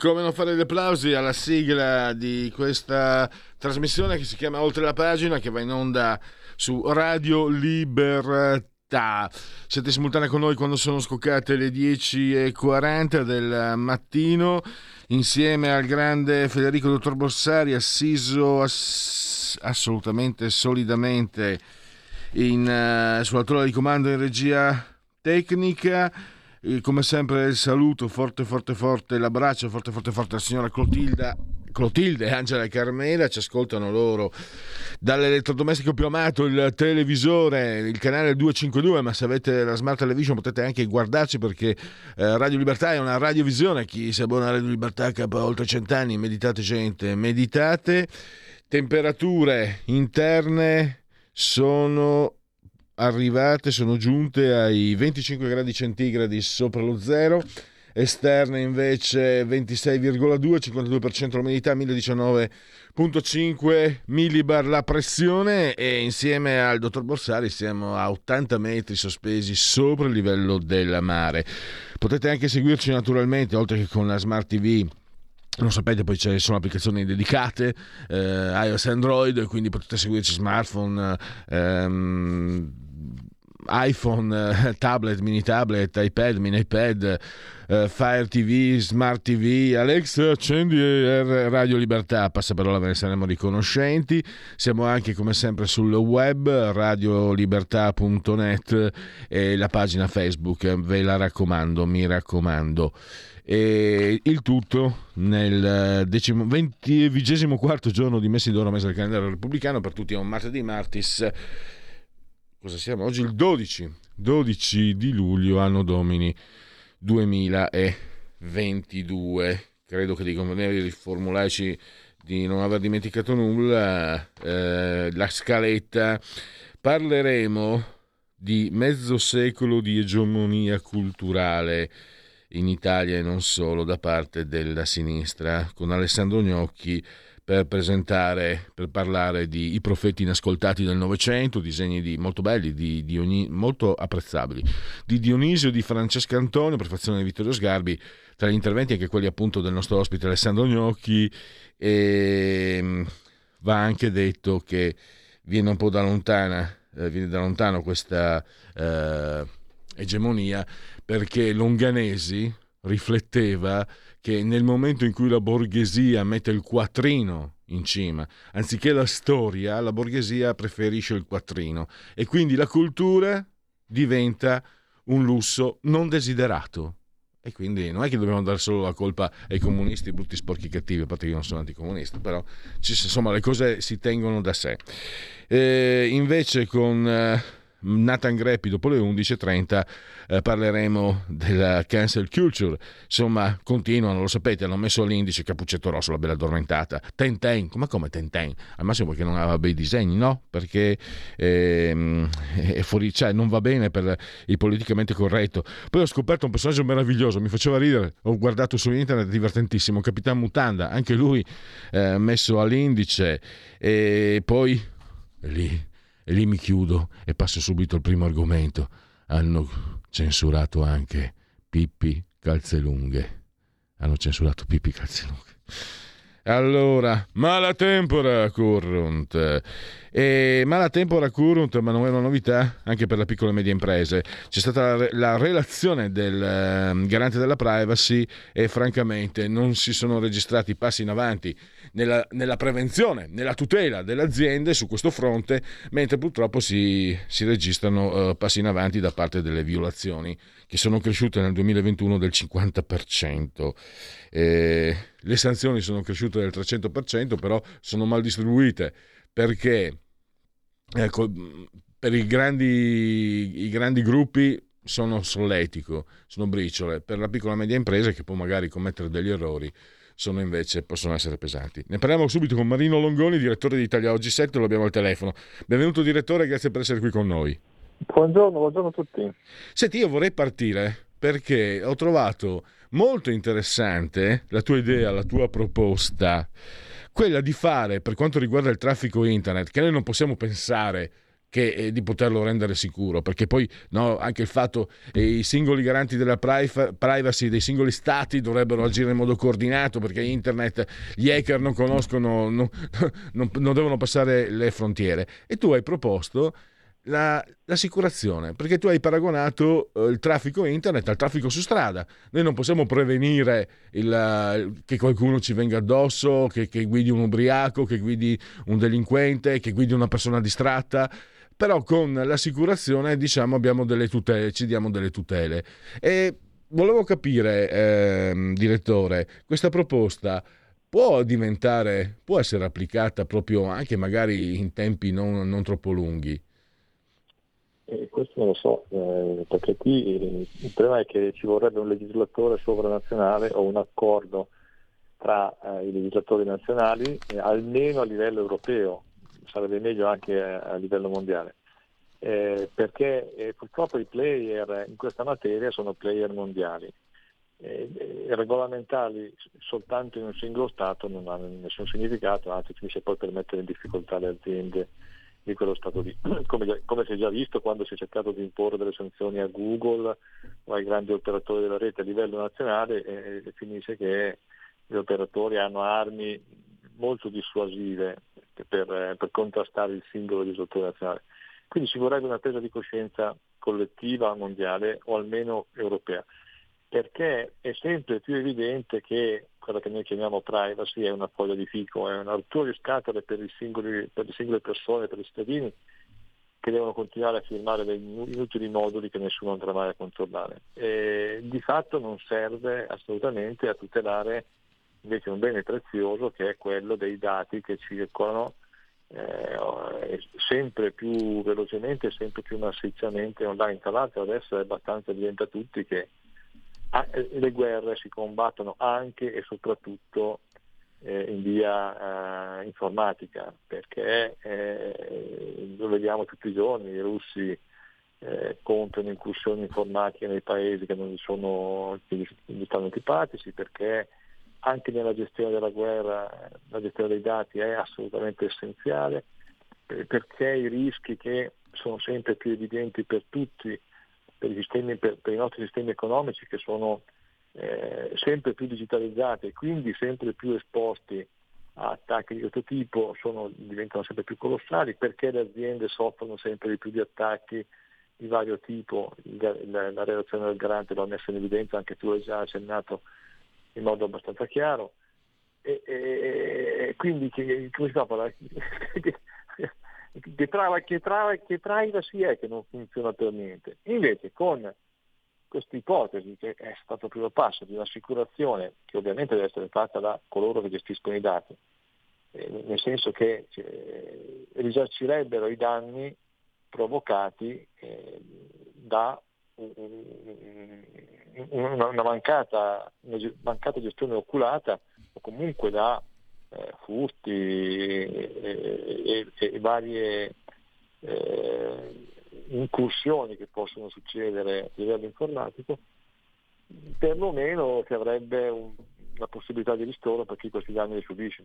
Come non fare gli applausi alla sigla di questa trasmissione che si chiama Oltre la pagina, che va in onda su Radio Libertà. Siete simultanei con noi quando sono scoccate le 10.40 del mattino, insieme al grande Federico Dottor Borsari, assiso ass- assolutamente solidamente in, uh, sulla tolla di comando in regia tecnica come sempre il saluto forte forte forte, l'abbraccio forte forte forte alla signora Clotilda, Clotilde, Angela e Carmela, ci ascoltano loro dall'elettrodomestico più amato, il televisore, il canale 252, ma se avete la Smart Television potete anche guardarci perché eh, Radio Libertà è una radiovisione, chi si abbona a Radio Libertà capa oltre cent'anni, meditate gente, meditate, temperature interne sono arrivate, sono giunte ai 25 gradi centigradi sopra lo zero, esterne invece 26,2, 52% l'umidità, 1019,5 millibar la pressione e insieme al dottor Borsari siamo a 80 metri sospesi sopra il livello del mare. Potete anche seguirci naturalmente, oltre che con la Smart TV non sapete, poi ci sono applicazioni dedicate, eh, iOS e Android, quindi potete seguirci smartphone, ehm, iPhone, eh, tablet, mini tablet, iPad, mini iPad, eh, Fire TV, Smart TV, Alex accendi Radio Libertà, passa parola ve ne saremo riconoscenti. Siamo anche come sempre sul web radiolibertà.net e la pagina Facebook, ve la raccomando, mi raccomando. E il tutto nel decimo, 20, vigesimo quarto giorno di mesi d'oro mese del calendario repubblicano per tutti è un martedì martis cosa siamo? Oggi il 12, 12 di luglio, anno domini 2022. Credo che di convenire di riformularci di non aver dimenticato nulla. Eh, la scaletta. Parleremo di mezzo secolo di egemonia culturale in Italia e non solo da parte della sinistra, con Alessandro Gnocchi per presentare, per parlare di I profeti inascoltati del Novecento, disegni di, molto belli, di, di molto apprezzabili, di Dionisio di Francesca Antonio, prefazione di Vittorio Sgarbi, tra gli interventi anche quelli appunto del nostro ospite Alessandro Gnocchi, e mm, va anche detto che viene un po' da lontana, eh, viene da lontano questa eh, egemonia, perché Longanesi rifletteva che nel momento in cui la borghesia mette il quattrino in cima, anziché la storia, la borghesia preferisce il quattrino e quindi la cultura diventa un lusso non desiderato. E quindi non è che dobbiamo dare solo la colpa ai comunisti, brutti, sporchi, cattivi, a parte che io non sono anticomunista, però insomma le cose si tengono da sé. E invece con eh, Nathan Greppi dopo le 11.30 eh, parleremo della cancel culture. Insomma continuano lo sapete hanno messo all'indice Cappuccetto Rosso la bella addormentata. Tenten come come Tenten al massimo perché non aveva bei disegni no? Perché ehm, è fuori cioè non va bene per il politicamente corretto. Poi ho scoperto un personaggio meraviglioso mi faceva ridere. Ho guardato su internet divertentissimo Capitan Mutanda. Anche lui eh, messo all'indice. E poi lì e lì mi chiudo e passo subito al primo argomento. Hanno censurato anche Pippi Calzelunghe. Hanno censurato Pippi Calzelunghe. Allora, mala tempora corrunt. E Malatempora Current, ma non è una novità anche per le piccole e medie imprese. C'è stata la, la relazione del eh, garante della privacy e francamente non si sono registrati passi in avanti nella, nella prevenzione, nella tutela delle aziende su questo fronte, mentre purtroppo si, si registrano uh, passi in avanti da parte delle violazioni che sono cresciute nel 2021 del 50%. Eh, le sanzioni sono cresciute del 300%, però sono mal distribuite perché ecco, per i grandi, i grandi gruppi sono solletico, sono briciole, per la piccola e media impresa che può magari commettere degli errori sono invece, possono essere pesanti. Ne parliamo subito con Marino Longoni, direttore di Italia Oggi 7, lo abbiamo al telefono. Benvenuto direttore, grazie per essere qui con noi. Buongiorno, buongiorno a tutti. Senti, io vorrei partire perché ho trovato molto interessante la tua idea, la tua proposta quella di fare per quanto riguarda il traffico internet, che noi non possiamo pensare che, eh, di poterlo rendere sicuro, perché poi no, anche il fatto che i singoli garanti della privacy dei singoli stati dovrebbero agire in modo coordinato, perché internet gli hacker non conoscono, non, non, non devono passare le frontiere. E tu hai proposto la, l'assicurazione, perché tu hai paragonato eh, il traffico internet al traffico su strada. Noi non possiamo prevenire il, che qualcuno ci venga addosso, che, che, guidi un ubriaco, che guidi un delinquente, che guidi una persona distratta. Però con l'assicurazione diciamo abbiamo delle tutele, ci diamo delle tutele. E volevo capire, eh, direttore, questa proposta può diventare, può essere applicata proprio anche magari in tempi non, non troppo lunghi? Eh, questo non lo so, eh, perché qui il problema è che ci vorrebbe un legislatore sovranazionale o un accordo tra eh, i legislatori nazionali, eh, almeno a livello europeo, sarebbe meglio anche a, livello mondiale. Eh, perché eh, purtroppo i player in questa materia sono player mondiali. regolamentarli soltanto in un singolo Stato non hanno nessun significato, anzi finisce poi per mettere in difficoltà le aziende di quello Stato lì. Come, come, si è già visto quando si è cercato di imporre delle sanzioni a Google o ai grandi operatori della rete a livello nazionale, eh, finisce che gli operatori hanno armi molto dissuasive per, eh, per contrastare il singolo risultato nazionale. Quindi ci vorrebbe una presa di coscienza collettiva mondiale o almeno europea perché è sempre più evidente che quella che noi chiamiamo privacy è una foglia di fico, è una rottura di scatole per, per le singole persone, per i cittadini che devono continuare a firmare dei inutili moduli che nessuno andrà mai a controllare. E di fatto non serve assolutamente a tutelare invece un bene prezioso che è quello dei dati che circolano eh, sempre più velocemente e sempre più massicciamente online. Tra l'altro adesso è abbastanza evidente a tutti che Ah, le guerre si combattono anche e soprattutto eh, in via eh, informatica, perché eh, lo vediamo tutti i giorni, i russi eh, compiano incursioni informatiche nei paesi che non gli, sono, che gli stanno antipatici, perché anche nella gestione della guerra la gestione dei dati è assolutamente essenziale, perché i rischi che sono sempre più evidenti per tutti per i, sistemi, per, per i nostri sistemi economici che sono eh, sempre più digitalizzati e quindi sempre più esposti a attacchi di questo tipo, sono, diventano sempre più colossali, perché le aziende soffrono sempre di più di attacchi di vario tipo, la, la relazione del garante l'ho messa in evidenza, anche tu hai già accennato in modo abbastanza chiaro. E, e, e quindi che, come si fa, che, trava, che, trava, che privacy è che non funziona per niente. Invece con questa ipotesi che è stato il primo passo di un'assicurazione che ovviamente deve essere fatta da coloro che gestiscono i dati, eh, nel senso che cioè, risarcirebbero i danni provocati eh, da una, mancata, una mancata gestione oculata o comunque da eh, furti e, e, e varie eh, incursioni che possono succedere a livello informatico, perlomeno si avrebbe un, una possibilità di ristoro per chi questi danni li subisce.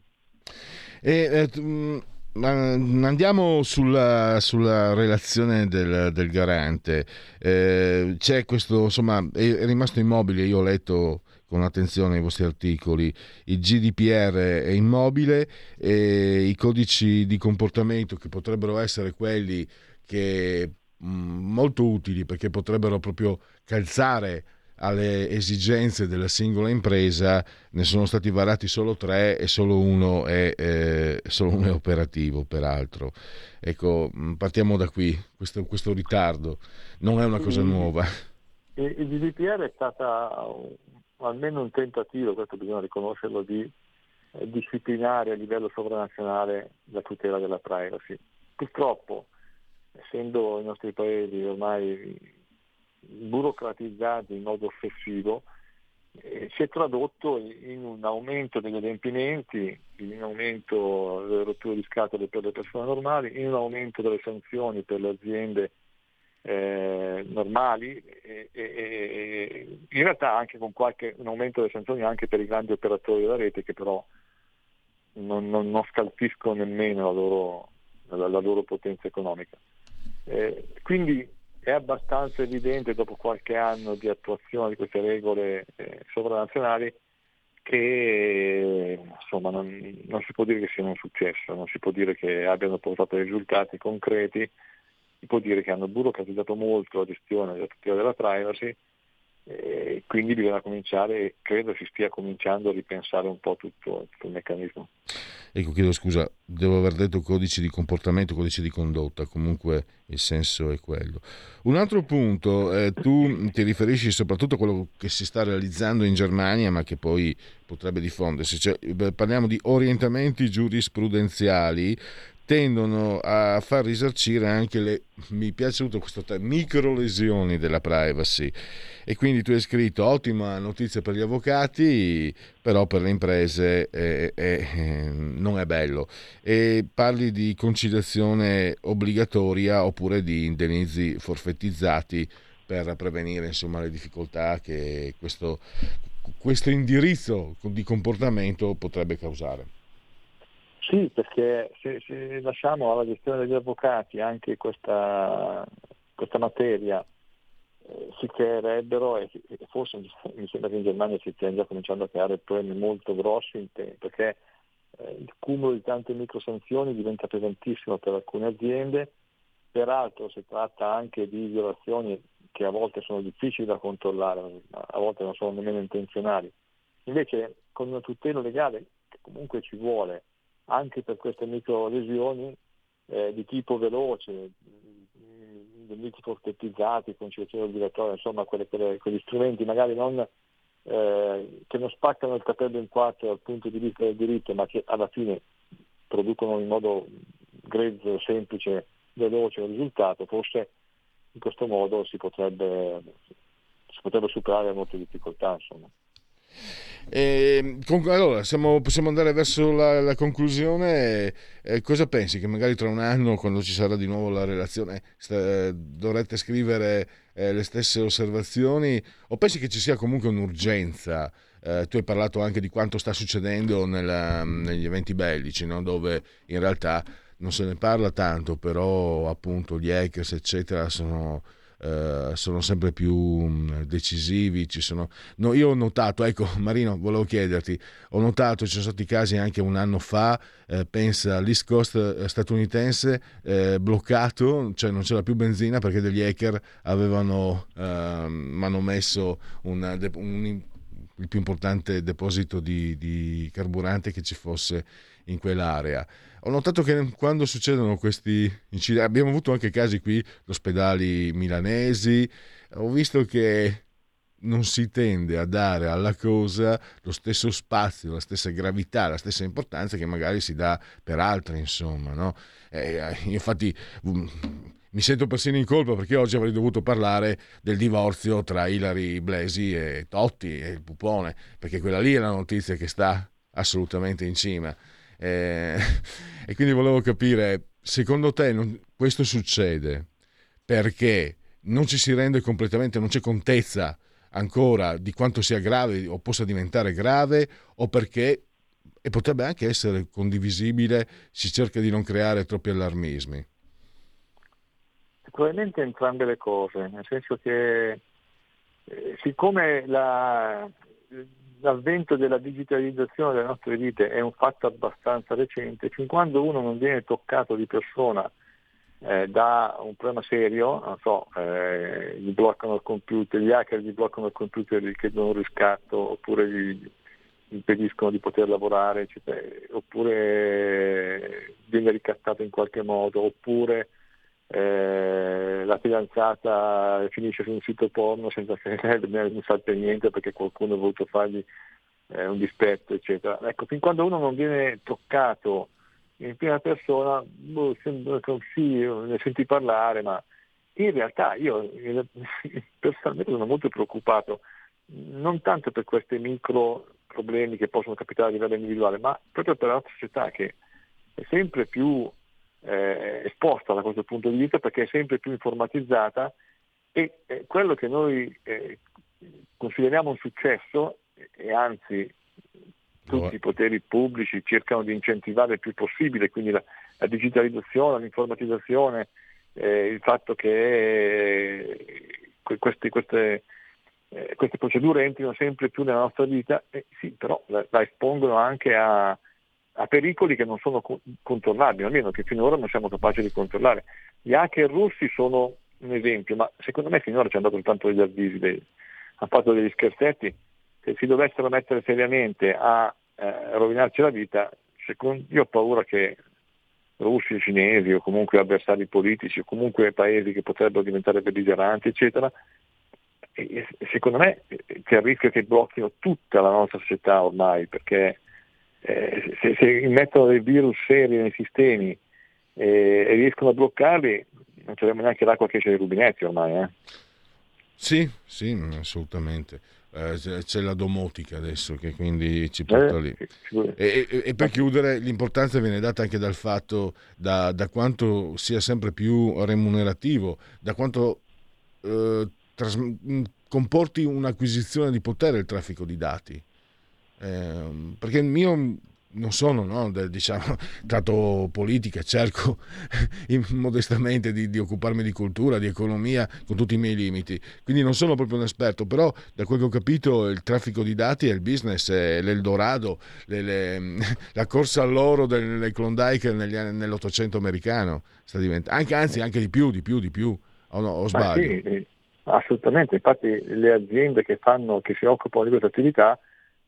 E, eh, mm, andiamo sulla, sulla relazione del, del garante. Eh, c'è questo, insomma, è, è, rimasto immobile. Io ho letto con attenzione i vostri articoli. Il GDPR è immobile e i codici di comportamento che potrebbero essere quelli che mm, molto utili perché potrebbero proprio calzare alle esigenze della singola impresa ne sono stati varati solo tre e solo uno è, eh, solo uno è operativo peraltro. Ecco mm, partiamo da qui questo, questo ritardo non è una cosa nuova. Il GDPR è stata almeno un tentativo questo bisogna riconoscerlo di eh, disciplinare a livello sovranazionale la tutela della privacy. Purtroppo essendo i nostri paesi ormai burocratizzati in modo ossessivo, eh, si è tradotto in un aumento degli adempimenti, in un aumento delle rotture di scatole per le persone normali, in un aumento delle sanzioni per le aziende eh, normali e, e, e, in realtà anche con qualche un aumento delle sanzioni anche per i grandi operatori della rete che però non, non, non scalfiscono nemmeno la loro, la, la loro potenza economica. Eh, quindi è abbastanza evidente dopo qualche anno di attuazione di queste regole eh, sovranazionali che insomma, non, non, si può dire che siano un successo, non si può dire che abbiano portato risultati concreti, si può dire che hanno burocratizzato molto la gestione della tutela della privacy e quindi bisogna cominciare credo si stia cominciando a ripensare un po' tutto, tutto il meccanismo. Ecco, chiedo scusa, devo aver detto codici di comportamento, codici di condotta, comunque il senso è quello. Un altro punto, eh, tu ti riferisci soprattutto a quello che si sta realizzando in Germania, ma che poi potrebbe diffondersi, cioè, parliamo di orientamenti giurisprudenziali tendono a far risarcire anche le, mi piace tutto questo termine, micro lesioni della privacy. E quindi tu hai scritto ottima notizia per gli avvocati, però per le imprese eh, eh, non è bello. E parli di conciliazione obbligatoria oppure di indennizi forfettizzati per prevenire insomma, le difficoltà che questo, questo indirizzo di comportamento potrebbe causare. Sì, perché se, se, lasciamo alla gestione degli avvocati anche questa, questa materia eh, si creerebbero, e, forse mi sembra che in Germania si stiano già cominciando a creare problemi molto grossi perché eh, il cumulo di tante microsanzioni diventa pesantissimo per alcune aziende, peraltro si tratta anche di violazioni che a volte sono difficili da controllare, a volte non sono nemmeno intenzionali. Invece con una tutela legale che comunque ci vuole, anche per queste micro lesioni eh, di tipo veloce, indennizzi forfettizzati, conciliazione obbligatoria, insomma quelle, quelle, quegli strumenti magari non, eh, che non spaccano il capello in quattro dal punto di vista del diritto, ma che alla fine producono in modo grezzo, semplice, veloce il risultato, forse in questo modo si potrebbe, si potrebbe superare molte difficoltà. Insomma. E, allora, siamo, possiamo andare verso la, la conclusione. Eh, cosa pensi? Che magari tra un anno, quando ci sarà di nuovo la relazione, sta, dovrete scrivere eh, le stesse osservazioni? O pensi che ci sia comunque un'urgenza? Eh, tu hai parlato anche di quanto sta succedendo nella, negli eventi bellici, no? dove in realtà non se ne parla tanto, però appunto gli hackers, eccetera, sono eh, sono sempre più um, decisivi. Sono... No, io ho notato, ecco Marino, volevo chiederti, ho notato, ci sono stati casi anche un anno fa, eh, pensa all'East Coast eh, statunitense eh, bloccato, cioè non c'era più benzina perché degli hacker avevano ehm, manomesso un, un, il più importante deposito di, di carburante che ci fosse in quell'area ho notato che quando succedono questi incidenti, abbiamo avuto anche casi qui, ospedali milanesi, ho visto che non si tende a dare alla cosa lo stesso spazio, la stessa gravità, la stessa importanza che magari si dà per altre, insomma. No? Eh, infatti mm, mi sento persino in colpa perché oggi avrei dovuto parlare del divorzio tra Ilari Blesi e Totti e il Pupone, perché quella lì è la notizia che sta assolutamente in cima. Eh, e quindi volevo capire, secondo te non, questo succede perché non ci si rende completamente, non c'è contezza ancora di quanto sia grave o possa diventare grave o perché e potrebbe anche essere condivisibile, si cerca di non creare troppi allarmismi. Probabilmente entrambe le cose, nel senso che eh, siccome la, l'avvento della digitalizzazione delle nostre vite è un fatto abbastanza recente, fin quando uno non viene toccato di persona eh, da un problema serio, non so, eh, gli bloccano il computer, gli hacker gli bloccano il computer, gli chiedono un riscatto oppure gli impediscono di poter lavorare, eccetera, oppure viene ricattato in qualche modo, oppure eh, la fidanzata finisce su un sito porno senza che ne sappia niente perché qualcuno ha voluto fargli eh, un dispetto, eccetera. Ecco, fin quando uno non viene toccato in prima persona, boh, sembra sì, ne senti parlare, ma in realtà io personalmente sono molto preoccupato, non tanto per questi micro problemi che possono capitare a livello individuale, ma proprio per la società che è sempre più eh, esposta da questo punto di vista perché è sempre più informatizzata e eh, quello che noi eh, consideriamo un successo e anzi tutti i poteri pubblici cercano di incentivare il più possibile, quindi la, la digitalizzazione, l'informatizzazione, eh, il fatto che eh, queste, queste, eh, queste, procedure entrino sempre più nella nostra vita, eh, sì, però la, la espongono anche a, a, pericoli che non sono contornabili, almeno che finora non siamo capaci di controllare. Gli hacker russi sono un esempio, ma secondo me finora ci hanno dato tanto degli avvisi, dei, hanno fatto degli scherzetti se si dovessero mettere seriamente a eh, rovinarci la vita, secondo, io ho paura che russi e cinesi o comunque avversari politici o comunque paesi che potrebbero diventare belligeranti, eccetera, e, e secondo me eh, c'è il rischio che blocchino tutta la nostra società ormai, perché eh, se, se immettono dei virus seri nei sistemi eh, e riescono a bloccarli, non c'è neanche l'acqua che esce dai rubinetti ormai. Eh. Sì, sì, assolutamente. Eh, c'è la domotica adesso che quindi ci porta lì. E, e, e, per chiudere, l'importanza viene data anche dal fatto da, da quanto sia sempre più remunerativo, da quanto eh, tras- comporti un'acquisizione di potere il traffico di dati. Eh, perché il mio non sono, no, diciamo, dato politica, cerco modestamente di, di, occuparmi di cultura, di economia, con tutti i miei limiti. Quindi non sono proprio un esperto, però da quel che ho capito il traffico di dati è il business, è l'Eldorado, le, le, la corsa all'oro del, Klondike negli, nell'Ottocento americano, sta anche, anzi anche di più, di più, di più, o, no, o sbaglio? Sì, assolutamente, infatti le aziende che, fanno, che si occupano di questa attività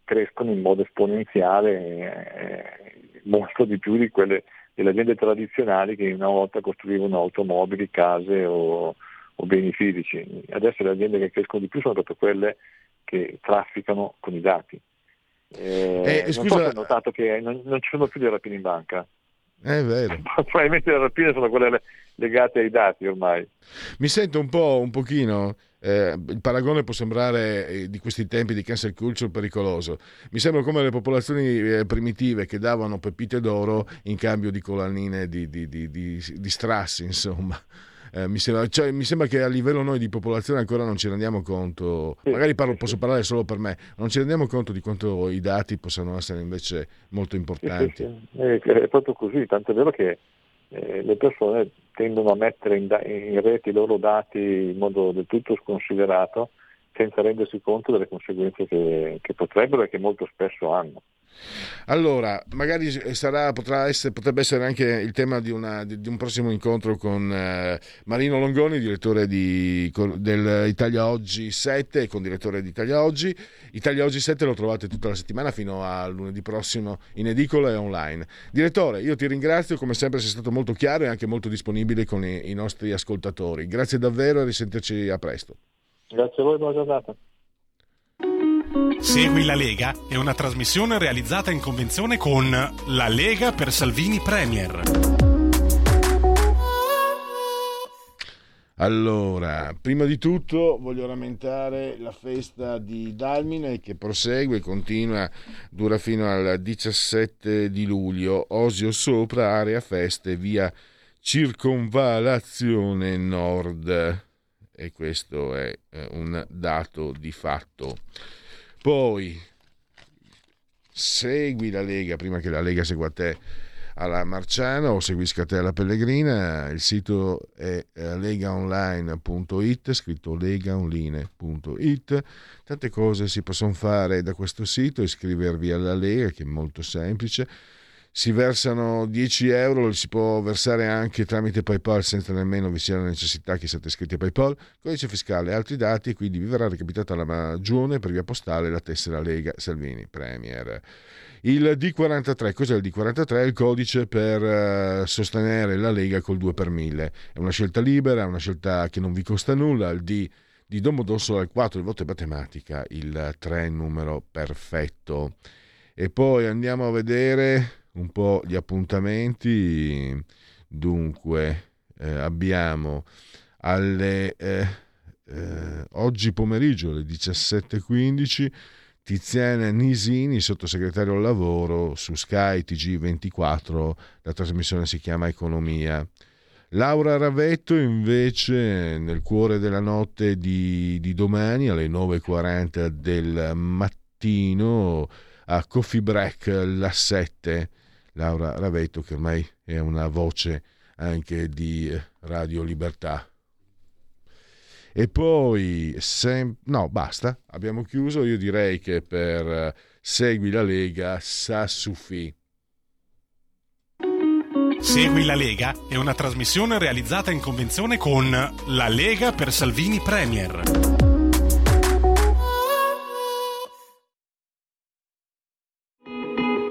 crescono in modo esponenziale eh, molto di più di quelle delle aziende tradizionali che una volta costruivano automobili, case o, o beni fisici. Adesso le aziende che crescono di più sono proprio quelle che trafficano con i dati. Eh, eh, scusa... So se notato che non, non, ci sono più le rapine in banca. È vero. Probabilmente le rapine sono quelle legate ai dati ormai. Mi sento un po', un pochino eh, il paragone può sembrare eh, di questi tempi di cancel culture pericoloso. Mi sembra come le popolazioni eh, primitive che davano pepite d'oro in cambio di colanine di, di, di, di strassi, insomma. Eh, mi, sembra, cioè, mi, sembra, che a livello noi di popolazione ancora non ci rendiamo conto, magari parlo, posso parlare solo per me, non ci rendiamo conto di quanto i dati possano essere invece molto importanti. È proprio così, tanto è vero che eh, le persone tendono a mettere in, da- in rete i loro dati in modo del tutto sconsiderato senza rendersi conto delle conseguenze che, che potrebbero e che molto spesso hanno. Allora, magari sarà, essere, potrebbe essere anche il tema di, una, di, di un prossimo incontro con eh, Marino Longoni, direttore di, dell'Italia Oggi 7 e con direttore di Italia Oggi. Italia Oggi 7 lo trovate tutta la settimana fino a lunedì prossimo in edicola e online. Direttore, io ti ringrazio, come sempre sei stato molto chiaro e anche molto disponibile con i, i nostri ascoltatori. Grazie davvero e risentirci a presto. Grazie a voi, buona giornata. Segui la Lega è una trasmissione realizzata in convenzione con La Lega per Salvini Premier. Allora, prima di tutto voglio rammentare la festa di Dalmine che prosegue, continua, dura fino al 17 di luglio. Osio sopra, area feste, via Circonvalazione Nord. E questo è un dato di fatto. Poi segui la Lega prima che la Lega segua te alla Marciana o seguisca te alla Pellegrina. Il sito è eh, legaonline.it, scritto legaonline.it. Tante cose si possono fare da questo sito, iscrivervi alla Lega che è molto semplice. Si versano 10 euro, li si può versare anche tramite PayPal senza nemmeno vi sia la necessità che siate iscritti a PayPal, codice fiscale e altri dati, quindi vi verrà recapitata la magione per via postale la tessera Lega Salvini Premier. Il D43, cos'è il D43? È il codice per uh, sostenere la Lega col 2 per 1000. È una scelta libera, è una scelta che non vi costa nulla. Il D di Domodossola il 4, il voto è matematica, il 3 è il numero perfetto. E poi andiamo a vedere un po' gli appuntamenti. Dunque, eh, abbiamo alle, eh, eh, oggi pomeriggio alle 17.15 Tiziana Nisini, sottosegretario al lavoro su Sky TG24, la trasmissione si chiama Economia. Laura Ravetto invece nel cuore della notte di, di domani alle 9.40 del mattino a Coffee Break la 7. Laura Ravetto che ormai è una voce anche di Radio Libertà e poi, sem- no, basta, abbiamo chiuso. Io direi che per eh, Segui la Lega sa suffi. Segui la Lega è una trasmissione realizzata in convenzione con La Lega per Salvini Premier.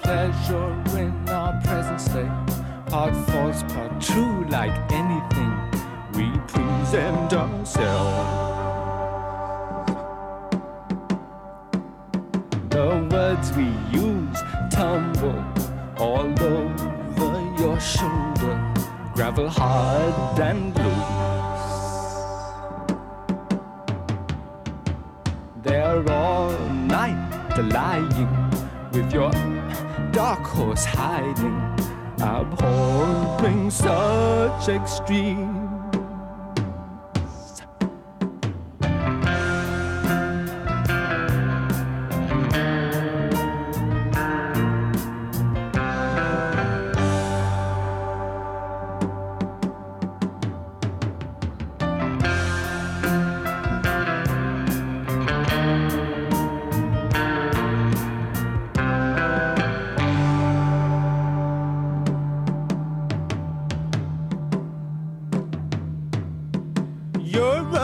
Pleasure in our present state. Part false, part true, like anything we present ourselves. The words we use tumble all over your shoulder, gravel hard and loose. They're all night lying with your dark horse hiding, abhorring such extreme.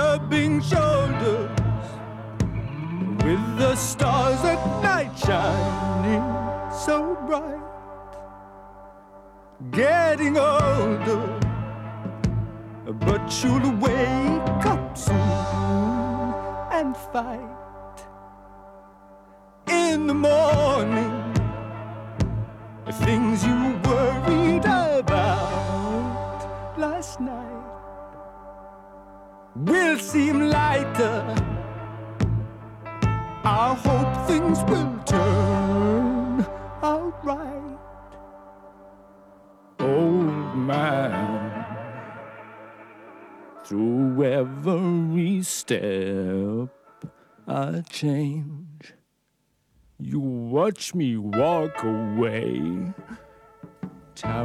rubbing shoulders with the stars at night shining so bright. Getting older, but you'll wake up soon and fight. In the morning, things you worried about last night will seem lighter. I hope things will turn out right. Old man, through every step I change, you watch me walk away. ta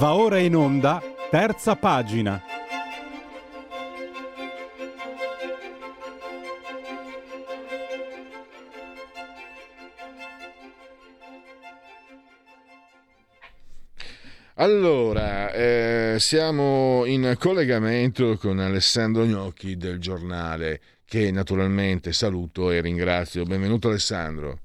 Va ora in onda, terza pagina. Allora, eh, siamo in collegamento con Alessandro Gnocchi del giornale, che naturalmente saluto e ringrazio. Benvenuto Alessandro.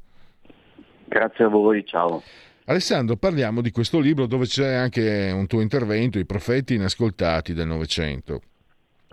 Grazie a voi, ciao. Alessandro, parliamo di questo libro dove c'è anche un tuo intervento, I profeti inascoltati del Novecento.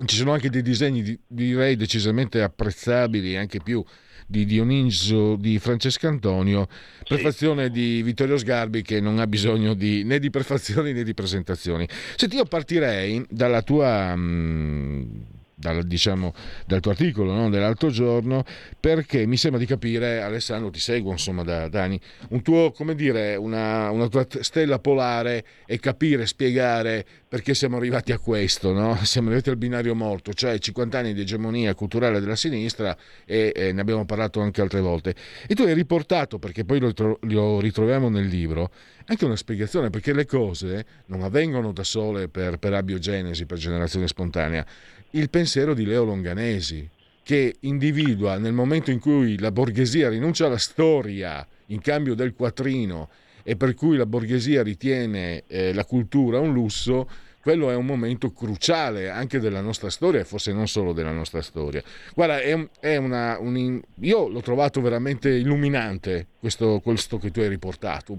Ci sono anche dei disegni, direi, decisamente apprezzabili, anche più di Dioniso di Francesco Antonio, prefazione di Vittorio Sgarbi che non ha bisogno di, né di prefazioni né di presentazioni. Senti, io partirei dalla tua... Mh, dal, diciamo, dal tuo articolo no? dell'altro giorno perché mi sembra di capire, Alessandro ti seguo insomma da, da anni, un tuo, come dire, una, una, tua stella polare e capire, spiegare perché siamo arrivati a questo, no? siamo arrivati al binario morto, cioè 50 anni di egemonia culturale della sinistra e, e ne abbiamo parlato anche altre volte. E tu hai riportato, perché poi lo, lo ritroviamo nel libro, anche una spiegazione perché le cose non avvengono da sole per, per abiogenesi, per generazione spontanea il pensiero di Leo Longanesi, che individua nel momento in cui la borghesia rinuncia alla storia in cambio del quattrino e per cui la borghesia ritiene eh, la cultura un lusso, quello è un momento cruciale anche della nostra storia e forse non solo della nostra storia. Guarda, è, è una, un, io l'ho trovato veramente illuminante questo, questo, che tu hai riportato.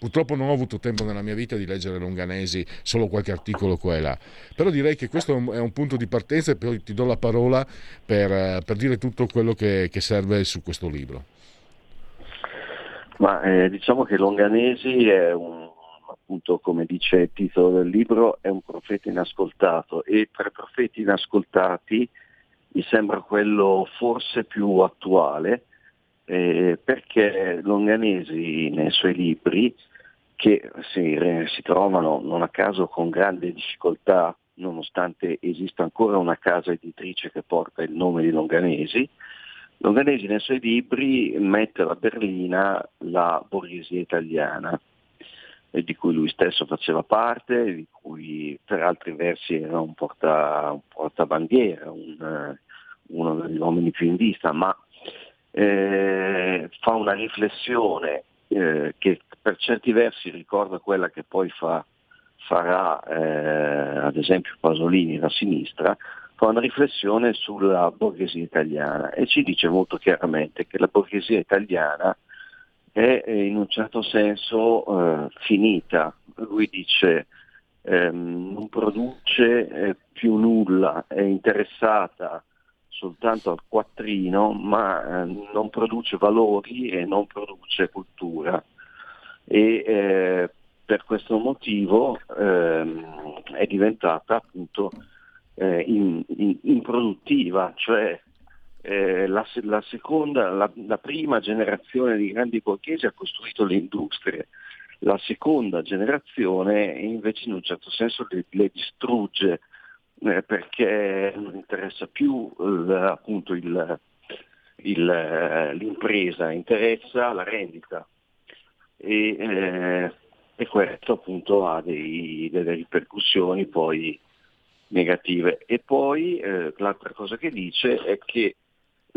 Purtroppo non ho avuto tempo nella mia vita di leggere Longanesi, solo qualche articolo qua e là. Però direi che questo è un, è un punto di partenza e poi ti do la parola per, per dire tutto quello che, che serve su questo libro. Ma eh, diciamo che Longanesi è un appunto come dice il titolo del libro, è un profeta inascoltato. E tra i profeti inascoltati mi sembra quello forse più attuale eh, perché Longanesi nei suoi libri, che si, si trovano non a caso con grande difficoltà nonostante esista ancora una casa editrice che porta il nome di Longanesi, Longanesi nei suoi libri mette alla berlina la borghesia italiana di cui lui stesso faceva parte, di cui per altri versi era un, porta, un portabandiera, un, eh, uno degli uomini più in vista, ma eh, fa una riflessione eh, che per certi versi ricorda quella che poi fa, farà eh, ad esempio Pasolini la sinistra, fa una riflessione sulla borghesia italiana e ci dice molto chiaramente che la borghesia italiana è in un certo senso eh, finita. Lui dice ehm, non produce eh, più nulla, è interessata soltanto al quattrino, ma eh, non produce valori e non produce cultura. E eh, per questo motivo ehm, è diventata appunto eh, in, in, improduttiva, cioè eh, la, la, seconda, la, la, prima generazione di grandi borghesi ha costruito le industrie, la seconda generazione invece in un certo senso le, le distrugge eh, perché non interessa più eh, appunto il, il, l'impresa, interessa la rendita e, eh, e questo appunto ha dei, delle ripercussioni poi negative. E poi eh, l'altra cosa che dice è che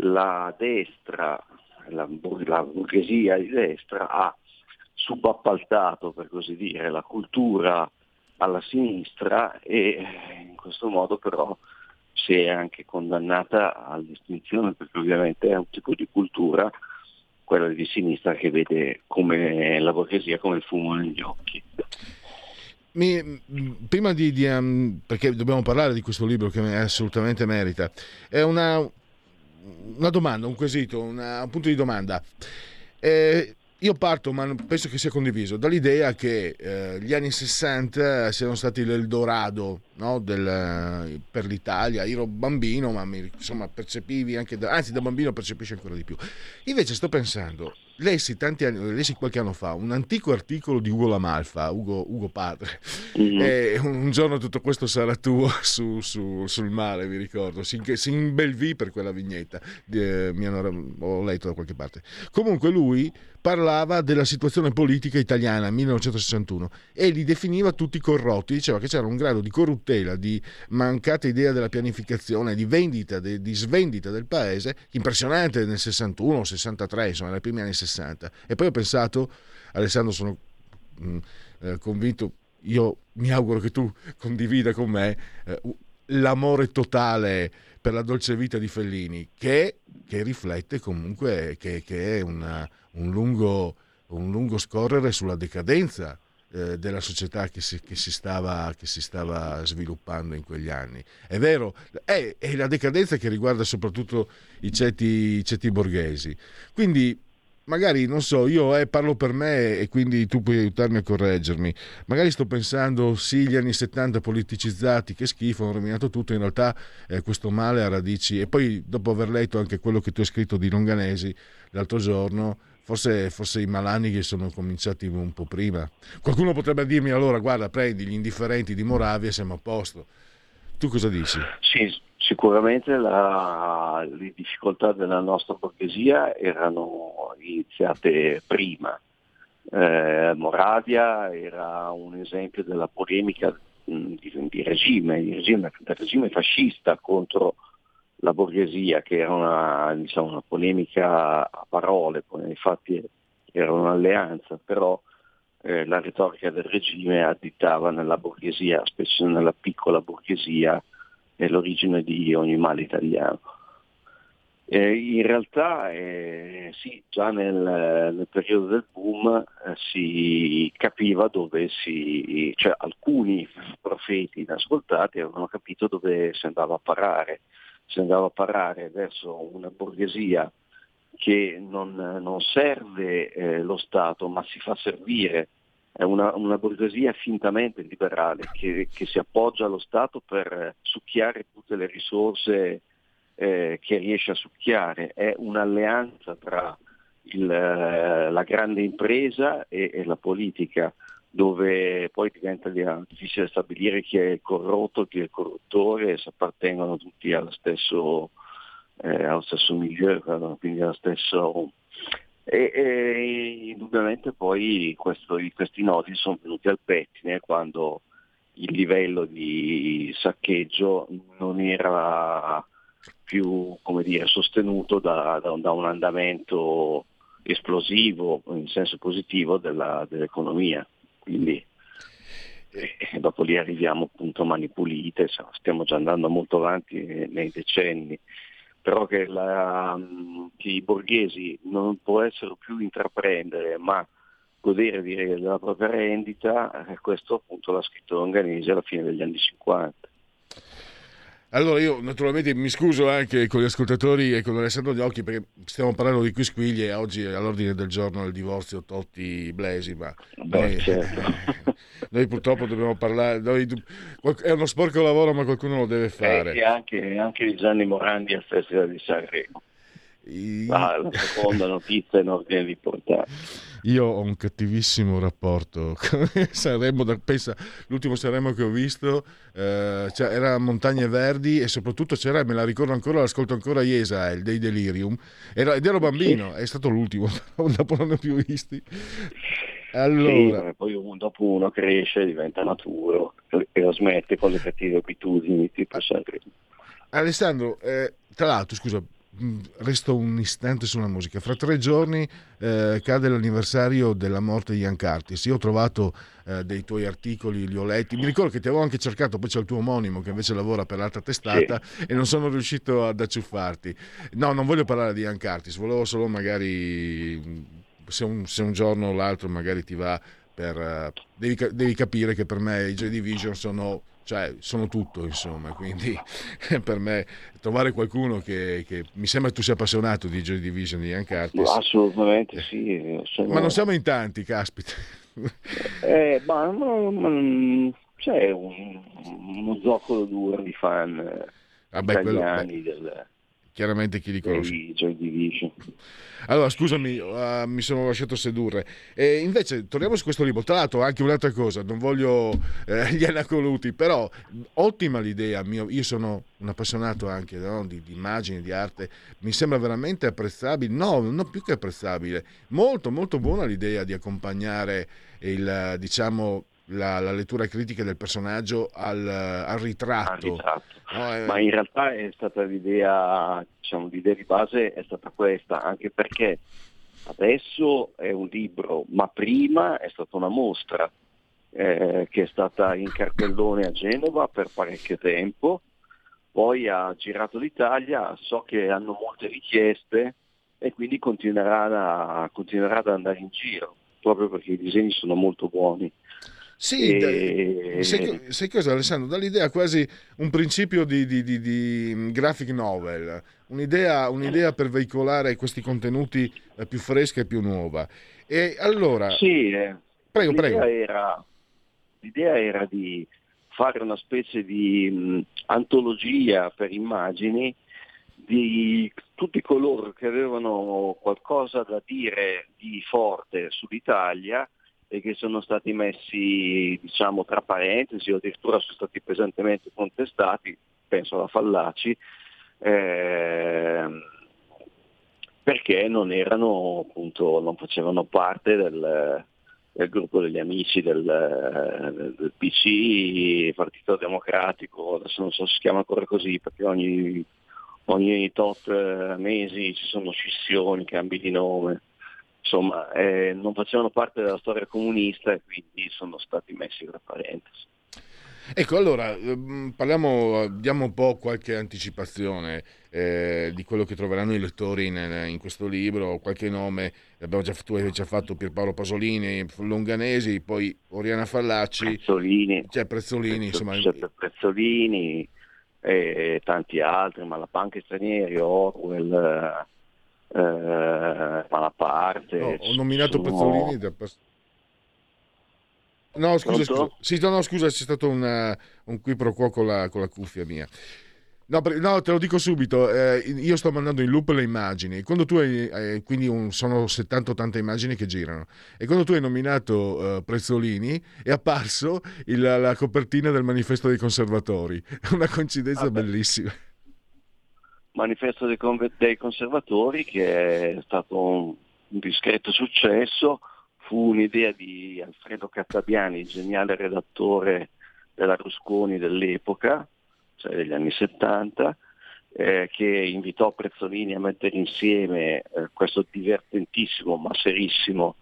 la destra, la, la borghesia di destra ha subappaltato, per così dire, la cultura alla sinistra e in questo modo però si è anche condannata all'estinzione perché ovviamente è un tipo di cultura, quella di sinistra, che vede come la borghesia come il fumo negli occhi. Mi, prima di, di um, perché dobbiamo parlare di questo libro che assolutamente merita, è una, una domanda, un quesito, una, un punto di domanda. Eh, io parto, ma penso che sia condiviso, dall'idea che eh, gli anni 60 siano stati l'Eldorado no, del, per l'Italia, ero bambino, ma mi, insomma percepivi anche, da, anzi da bambino percepisci ancora di più. Invece sto pensando, lessi, tanti anni, lessi qualche anno fa un antico articolo di Ugo Lamalfa, Ugo, Ugo Padre, mm-hmm. e un giorno tutto questo sarà tuo su, su, sul mare, mi ricordo, si, si imbelvì per quella vignetta, eh, mi hanno, ho letto da qualche parte. Comunque lui parlava della situazione politica italiana nel 1961 e li definiva tutti corrotti, diceva che c'era un grado di corruttela, di mancata idea della pianificazione, di vendita, di, di svendita del paese impressionante nel 61 63, insomma, nei primi anni 60. E poi ho pensato, Alessandro, sono mh, mm, eh, convinto, io mi auguro che tu condivida con me eh, l'amore totale per la dolce vita di Fellini, che, che riflette comunque che, che è una, un lungo, un lungo scorrere sulla decadenza eh, della società che si, che, si stava, che si, stava, sviluppando in quegli anni. È vero, è, è la decadenza che riguarda soprattutto i ceti, i ceti borghesi. Quindi magari non so, io eh, parlo per me e quindi tu puoi aiutarmi a correggermi. Magari sto pensando, sì, gli anni 70 politicizzati, che schifo, hanno rovinato tutto. In realtà eh, questo male ha radici. E poi, dopo aver letto anche quello che tu hai scritto di Longanesi l'altro giorno, Forse, forse, i malanni che sono cominciati un po' prima. Qualcuno potrebbe dirmi allora, guarda, prendi gli indifferenti di Moravia e siamo a posto. Tu cosa dici? Sì, sicuramente la, le difficoltà della nostra borghesia erano iniziate prima. Eh, Moravia era un esempio della polemica di, di, regime, di regime, del regime fascista contro la borghesia, che era una, diciamo, una polemica a parole, infatti era un'alleanza, però eh, la retorica del regime additava nella borghesia, specie nella piccola borghesia, l'origine di ogni male italiano. Eh, in realtà eh, sì, già nel, nel, periodo del boom eh, si capiva dove si, cioè alcuni profeti inascoltati avevano capito dove si andava a parare si andava a parare verso una borghesia che non, non serve eh, lo Stato ma si fa servire, è una, una borghesia fintamente liberale che, che, si appoggia allo Stato per succhiare tutte le risorse eh, che riesce a succhiare, è un'alleanza tra il, eh, la grande impresa e, e la politica dove poi diventa difficile stabilire chi è corrotto, chi è il corruttore, se appartengono tutti allo stesso, eh, allo stesso milieu, quindi allo stesso... E, e indubbiamente poi questo, questi nodi sono venuti al pettine quando il livello di saccheggio non era più dire, sostenuto da, da, da, un andamento esplosivo in senso positivo della, dell'economia quindi eh, dopo lì arriviamo appunto a mani pulite, stiamo già andando molto avanti nei decenni, però che, la, che i borghesi non potessero più intraprendere ma godere della propria rendita, eh, questo appunto l'ha scritto Longanesi alla fine degli anni 50. Allora io naturalmente mi scuso anche con gli ascoltatori e con Alessandro Gnocchi perché stiamo parlando di quisquiglie e oggi è all'ordine del giorno il divorzio Totti Blesi, ma Beh, noi, certo. noi, purtroppo dobbiamo parlare, noi, è uno sporco lavoro ma qualcuno lo deve fare. E anche, anche di Gianni Morandi al Festival di Sanremo. Ah, la seconda notizia in ordine di portata. Io ho un cattivissimo rapporto con Sanremo, pensa, l'ultimo Sanremo che ho visto eh, cioè, era Montagne Verdi e soprattutto c'era, me la ricordo ancora, l'ascolto ancora Yesael dei Delirium, era, ed ero bambino, è stato l'ultimo, dopo non ne ho più visti. Allora... Sì, poi uno, dopo uno cresce, diventa maturo e lo smette con le cattive abitudini tipo Sanremo. Alessandro, eh, tra l'altro, scusa, resto un istante sulla musica. Fra tre giorni eh, cade l'anniversario della morte di Ian Curtis. Io ho trovato eh, dei tuoi articoli, li ho letti. Mi ricordo che ti avevo anche cercato, poi c'è il tuo omonimo che invece lavora per l'altra testata sì. e non sono riuscito ad acciuffarti. No, non voglio parlare di Ian Curtis, volevo solo magari, se un, se un giorno o l'altro magari ti va per... Uh, devi, devi capire che per me i Joy Division sono cioè sono tutto insomma quindi per me trovare qualcuno che, che, mi sembra tu sia appassionato di Joy Division di Ian Curtis assolutamente sì sono... ma non siamo in tanti caspita. Eh, ma, ma, ma, c'è un, uno zoccolo duro di fan Vabbè, italiani quello, del, chiaramente chi li conosce. Allora, scusami, uh, mi sono lasciato sedurre. E invece, torniamo su questo libro. Tra l'altro, anche un'altra cosa, non voglio eh, gli anacoluti, però ottima l'idea. Mio, io sono un appassionato anche no, di, di, immagini, di arte. Mi sembra veramente apprezzabile. No, non più che apprezzabile. Molto, molto buona l'idea di accompagnare il, diciamo, la, la, lettura critica del personaggio al, al ritratto. Al ritratto. No, è... Ma in realtà è stata l'idea, diciamo, l'idea di base è stata questa, anche perché adesso è un libro, ma prima è stata una mostra eh, che è stata in cartellone a Genova per parecchio tempo, poi ha girato l'Italia, so che hanno molte richieste e quindi continuerà, continuerà ad andare in giro, proprio perché i disegni sono molto buoni. Sì, e... sai, sai, cosa Alessandro? Dall'idea quasi un principio di, di, di, di mm, graphic novel, un'idea, un'idea, per veicolare questi contenuti eh, più fresca e più nuova. E allora... Sì, eh, prego, l'idea, prego. Era, l'idea era di fare una specie di mh, mm, antologia per immagini di tutti coloro che avevano qualcosa da dire di forte sull'Italia e che sono stati messi diciamo, tra parentesi o addirittura sono stati pesantemente contestati, penso alla Fallaci, eh, perché non erano appunto, non facevano parte del, del gruppo degli amici del, del, PC, Partito Democratico, adesso non so se si chiama ancora così perché ogni, ogni tot mesi ci sono scissioni, cambi di nome insomma eh, non facevano parte della storia comunista e quindi sono stati messi tra parentesi. Ecco, allora ehm, parliamo, diamo un po' qualche anticipazione eh, di quello che troveranno i lettori in, in questo libro, qualche nome, abbiamo già, tu hai già fatto Pierpaolo Pasolini, Longanesi, poi Oriana Fallaci, Prezzolini, c'è Prezzolini, Prezzo, insomma, Prezzolini e tanti altri, Malapanche Stranieri, Orwell, eh, Malaparte. No, ho nominato sono... Pezzolini da... No, scusa, scusa. Sì, no, no, scusa, c'è stato un, un qui pro quo con la, con la cuffia mia. No, no, te lo dico subito, eh, io sto mandando in loop le immagini, quando tu hai, eh, quindi un, sono 70-80 immagini che girano, e quando tu hai nominato eh, Prezzolini è apparso il, la copertina del manifesto dei conservatori, una coincidenza ah, bellissima manifesto dei, dei conservatori che è stato un, un discreto successo, fu un'idea di Alfredo Cattabiani, il geniale redattore della Rusconi dell'epoca, cioè degli anni 70, eh, che invitò Prezzolini a mettere insieme eh, questo divertentissimo ma serissimo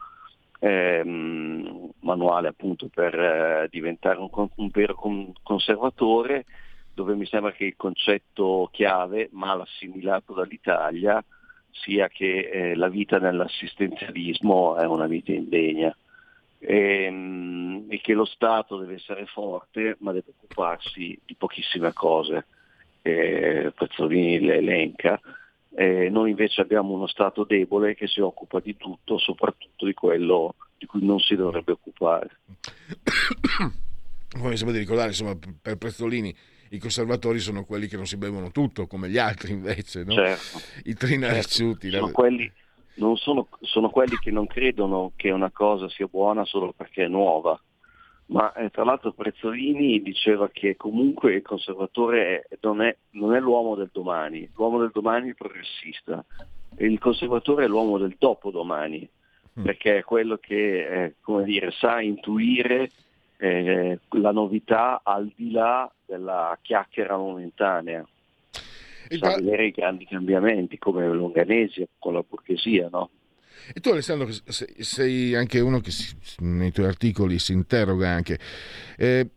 eh, manuale appunto per eh, diventare un, un vero conservatore dove mi sembra che il concetto chiave, mal assimilato dall'Italia, sia che eh, la vita nell'assistenzialismo è una vita indegna e, ehm, e, che lo Stato deve essere forte ma deve occuparsi di pochissime cose. Eh, Pezzolini le elenca. Eh, noi invece abbiamo uno Stato debole che si occupa di tutto, soprattutto di quello di cui non si dovrebbe occupare. Come mi sembra di ricordare, insomma, per Prezzolini i conservatori sono quelli che non si bevono tutto, come gli altri invece, no? certo. i trinarciuti. Certo. Sono, quelli, sono, sono quelli che non credono che una cosa sia buona solo perché è nuova. Ma eh, tra l'altro Prezzolini diceva che comunque il conservatore è, non, è, non, è, l'uomo del domani, l'uomo del domani è il progressista, il conservatore è l'uomo del dopodomani, mm. perché è quello che eh, come dire, sa intuire eh, la novità al di là della chiacchiera momentanea. Sa vedere i grandi cambiamenti come Longanesi con la borghesia, no? E tu Alessandro sei anche uno che si, nei tuoi articoli si interroga anche. Eh,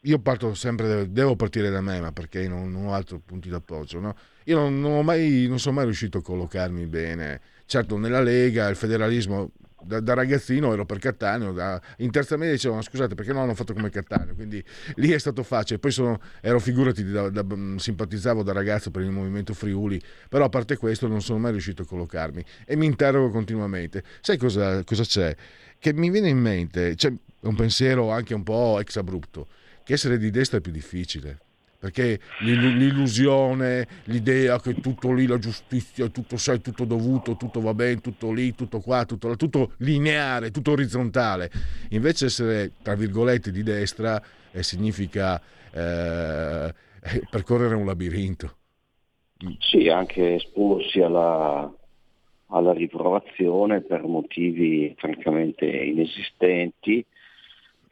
io parto sempre, devo partire da me, ma perché non, non ho altri punti d'appoggio. No? Io non, non, mai, non sono mai riuscito a collocarmi bene. Certo, nella Lega il federalismo da, da, ragazzino ero per Cattaneo, da, in terza media dicevano scusate perché non hanno fatto come Cattaneo, quindi lì è stato facile, poi sono, ero figurati, da, da, mm, simpatizzavo da ragazzo per il movimento Friuli, però a parte questo non sono mai riuscito a collocarmi e mi interrogo continuamente. Sai cosa, cosa c'è? Che mi viene in mente, c'è un pensiero anche un po' ex abrupto, che essere di destra è più difficile perché l'illusione, l'idea che tutto lì, la giustizia, tutto sai, tutto dovuto, tutto va bene, tutto lì, tutto qua, tutto, tutto lineare, tutto orizzontale. Invece essere, tra virgolette, di destra eh, significa eh, percorrere un labirinto. Sì, anche esporsi alla, alla riprovazione per motivi francamente inesistenti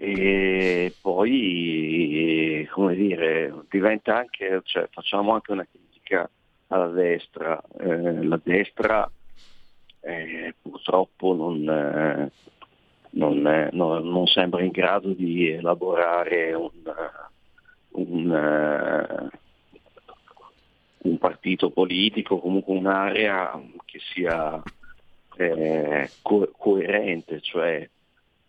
e poi come dire diventa anche cioè, facciamo anche una critica alla destra. Eh, la destra eh, purtroppo non, eh, non, è, non, non, sembra in grado di elaborare un, un, eh, un partito politico comunque un'area che sia eh, co- coerente cioè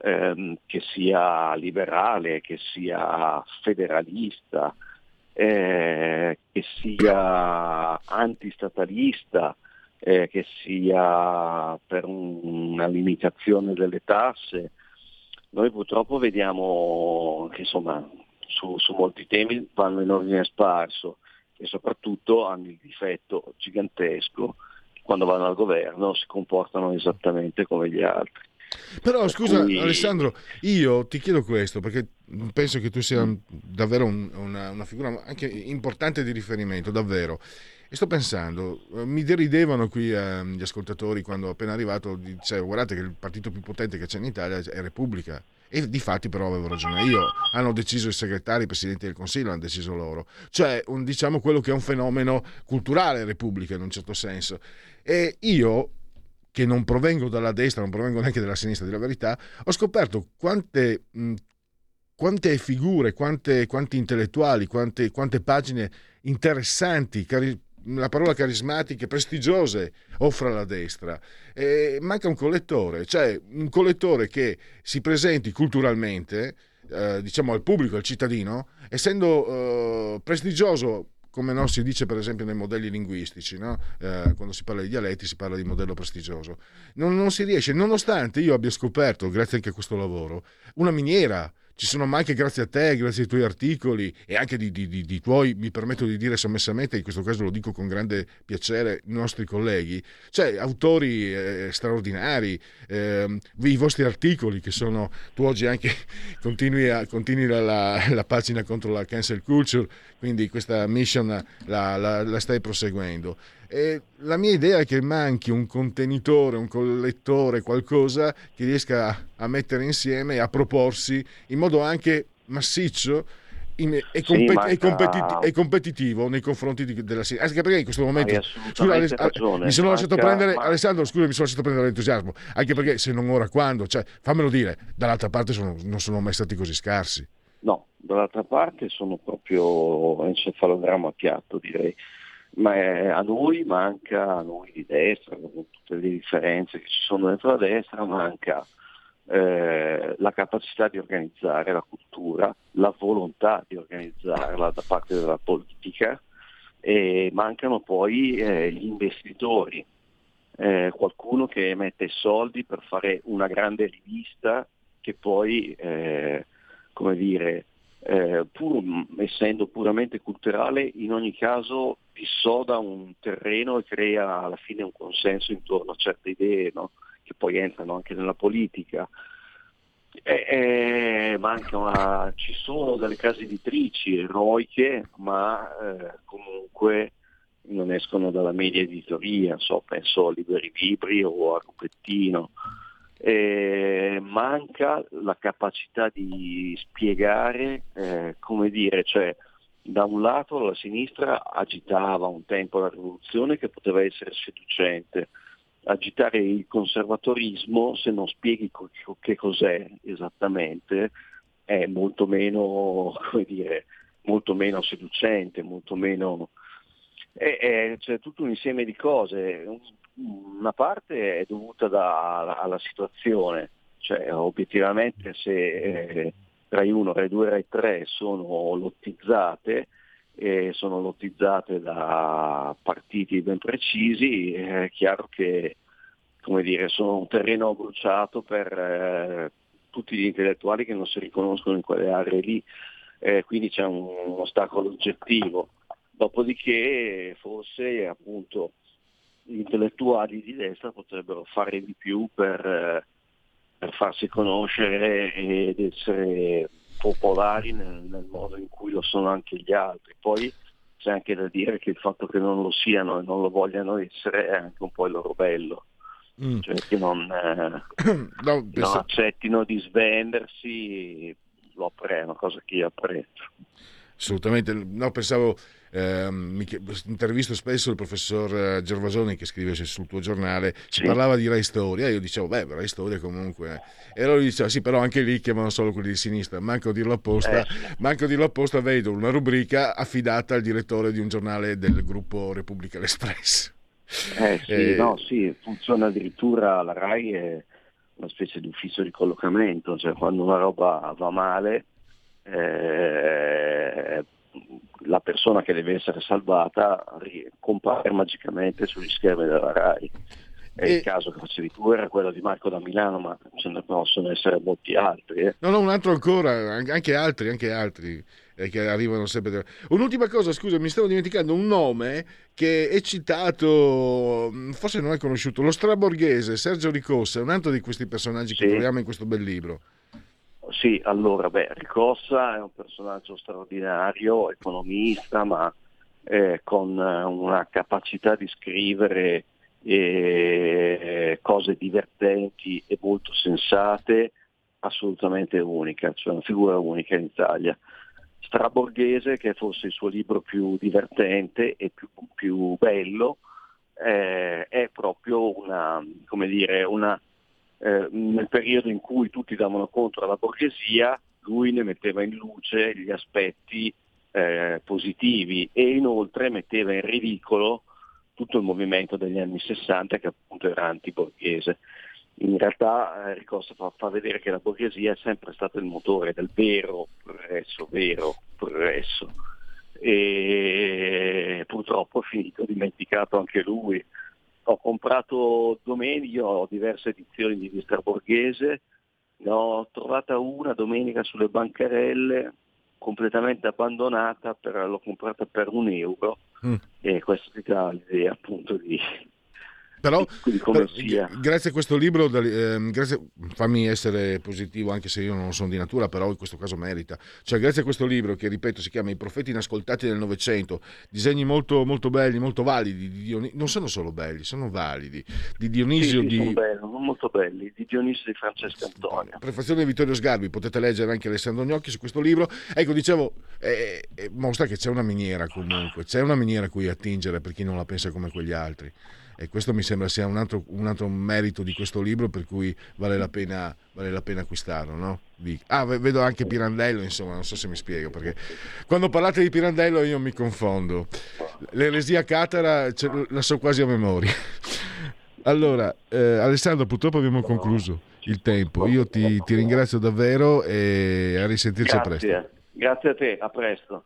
ehm, che sia liberale, che sia federalista, eh, che sia antistatalista, eh, che sia per un, una limitazione delle tasse. Noi purtroppo vediamo che insomma, su, su molti temi vanno in ordine sparso e soprattutto hanno il difetto gigantesco che quando vanno al governo si comportano esattamente come gli altri. Però scusa cui... Alessandro, io ti chiedo questo perché penso che tu sia davvero un, una, una, figura anche importante di riferimento, davvero. E sto pensando, eh, mi deridevano qui eh, gli ascoltatori quando appena arrivato, dicevano guardate che il partito più potente che c'è in Italia è Repubblica. E di fatti però avevo ragione io, hanno deciso i segretari, i presidenti del Consiglio, hanno deciso loro. Cioè, un, diciamo quello che è un fenomeno culturale Repubblica in un certo senso. E io che non provengo dalla destra, non provengo neanche dalla sinistra, della verità, ho scoperto quante, quante figure, quante, quanti intellettuali, quante, quante pagine interessanti, cari- la parola carismatiche, prestigiose offre la destra. E manca un collettore, cioè un collettore che si presenti culturalmente, eh, diciamo al pubblico, al cittadino, essendo eh, prestigioso come no, si dice per esempio nei modelli linguistici, no? eh, quando si parla di dialetti si parla di modello prestigioso. Non, non, si riesce, nonostante io abbia scoperto, grazie anche a questo lavoro, una miniera ci sono anche grazie a te, grazie ai tuoi articoli e anche di, di, di, di, tuoi, mi permetto di dire sommessamente, in questo caso lo dico con grande piacere, nostri colleghi, cioè autori eh, straordinari, eh, i vostri articoli che sono, tu oggi anche continui, a, continui la, la, la, pagina contro la cancel culture, quindi questa mission la, la stai proseguendo. E la mia idea è che manchi un contenitore, un collettore, qualcosa che riesca a mettere insieme e a proporsi in modo anche massiccio in, e, compet- sì, manca... e, competi- e, competitivo nei confronti di, della Siria. Anche perché in questo momento scusa, ragione, mi sono manca... lasciato prendere, ma... Alessandro, scusa, mi sono lasciato prendere l'entusiasmo. Anche perché se non ora quando, cioè, fammelo dire, dall'altra parte sono, non sono mai stati così scarsi. No, dall'altra parte sono proprio encefalogramma piatto, direi. Ma a noi manca, a noi di destra, con tutte le differenze che ci sono dentro la destra, manca eh, la capacità di organizzare la cultura, la volontà di organizzarla da parte della politica e mancano poi eh, gli investitori, eh, qualcuno che mette soldi per fare una grande rivista che poi, eh, come dire, eh, pur essendo puramente culturale, in ogni caso dissoda un terreno e crea alla fine un consenso intorno a certe idee no? che poi entrano anche nella politica. E, e, una, ci sono delle case editrici eroiche, ma eh, comunque non escono dalla media editoria, so, penso a Liberi Libri o a Rupettino eh, manca la capacità di spiegare, eh, come dire, cioè da un lato la sinistra agitava un tempo la rivoluzione che poteva essere seducente, agitare il conservatorismo se non spieghi co- che cos'è esattamente è molto meno, come dire, molto meno seducente, molto meno... È, è, c'è tutto un insieme di cose, una parte è dovuta da, alla situazione, cioè obiettivamente se eh, Rai 1, Rai 2 Rai 3 sono lottizzate, e sono lottizzate da partiti ben precisi, è chiaro che dire, sono un terreno bruciato per eh, tutti gli intellettuali che non si riconoscono in quelle aree lì. eh, quindi c'è un, un, ostacolo oggettivo. Dopodiché forse appunto gli intellettuali di destra potrebbero fare di più per, eh, per farsi conoscere ed essere popolari nel, nel, modo in cui lo sono anche gli altri. Poi c'è anche da dire che il fatto che non lo siano e non lo vogliano essere è anche un po' il loro bello. Mm. Cioè che non, eh, no, non accettino di svendersi, lo appre- è una cosa che io apprezzo. Assolutamente, no, pensavo eh, intervisto spesso il professor eh, Gervasoni che scrive sul tuo giornale, si sì. parlava di Rai Storia, io dicevo, beh, Rai Storia comunque... E allora diceva, sì, però anche lì chiamano solo quelli di sinistra, manco a dirlo apposta, eh. manco a dirlo apposta vedo una rubrica affidata al direttore di un giornale del gruppo Repubblica L'Espress. Eh sì, eh, no, sì, funziona addirittura, la RAI è una specie di ufficio di collocamento, cioè quando una roba va male eh, la persona che deve essere salvata compare magicamente sugli schermi della RAI. E, il caso che facevi tu era quello di Marco da Milano, ma ce ne possono essere molti altri. Eh. No, no, un altro ancora, anche altri, anche altri eh, che arrivano sempre. Un'ultima cosa, scusa, mi stavo dimenticando un nome che è citato, mm, forse non è conosciuto, lo straborghese Sergio Ricossa, un altro di questi personaggi sì. che troviamo in questo bel libro. Sì, allora, beh, Ricossa è un personaggio straordinario, economista, ma eh, con una capacità di scrivere eh, cose divertenti e molto sensate, assolutamente unica, cioè una figura unica in Italia. Straborghese, che è forse il suo libro più divertente e più, più bello, eh, è proprio una, come dire, una eh, nel periodo in cui tutti davano contro alla borghesia, lui ne metteva in luce gli aspetti eh, positivi e inoltre metteva in ridicolo tutto il movimento degli anni 60 che appunto era antiborghese. In realtà eh, Ricosta fa, fa, vedere che la borghesia è sempre stato il motore del vero progresso, vero progresso. E purtroppo è finito dimenticato anche lui ho comprato domenica, ho diverse edizioni di Vista Borghese, ne ho trovata una domenica sulle bancarelle completamente abbandonata, per, l'ho comprata per un euro mm. e questa è l'idea appunto di, però, però grazie a questo libro, eh, grazie, fammi essere positivo anche se io non sono di natura, però in questo caso merita. Cioè, grazie a questo libro che ripeto si chiama I profeti inascoltati del Novecento, disegni molto, molto belli, molto validi, di Dionisio, non sono solo belli, sono validi, di Dionisio sì, di... Sono belli, molto belli, di Dionisio di Francesco Antonio. Prefazione di Vittorio Sgarbi, potete leggere anche Alessandro Gnocchi su questo libro. Ecco, dicevo, eh, eh, mostra che c'è una miniera comunque, c'è una miniera a cui attingere per chi non la pensa come quegli altri e questo mi sembra sia un altro, un altro merito di questo libro per cui vale la pena, vale la pena acquistarlo. No? Ah, vedo anche Pirandello, insomma, non so se mi spiego, perché quando parlate di Pirandello io mi confondo. L'eresia catara la so quasi a memoria. Allora, eh, Alessandro, purtroppo abbiamo concluso il tempo. Io ti, ti ringrazio davvero e a risentirci Grazie. presto. Grazie a te, a presto.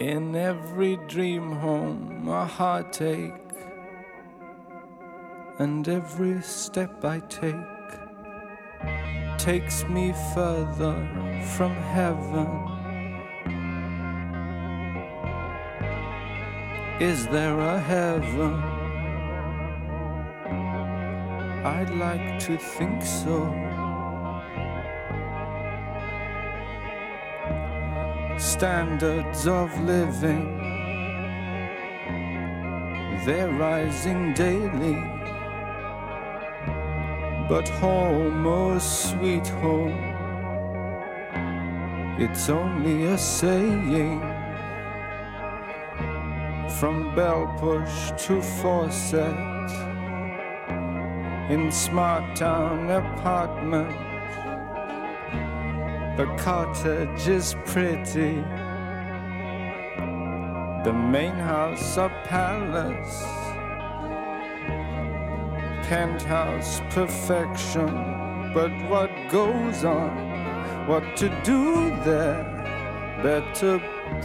In every dream home, a heartache, and every step I take takes me further from heaven. Is there a heaven? I'd like to think so. Standards of living. They're rising daily. But home, oh sweet home, it's only a saying. From bell push to faucet in smart town apartment The cottage is pretty. The main house a palace. Penthouse perfection. But what goes on? What to do there? Better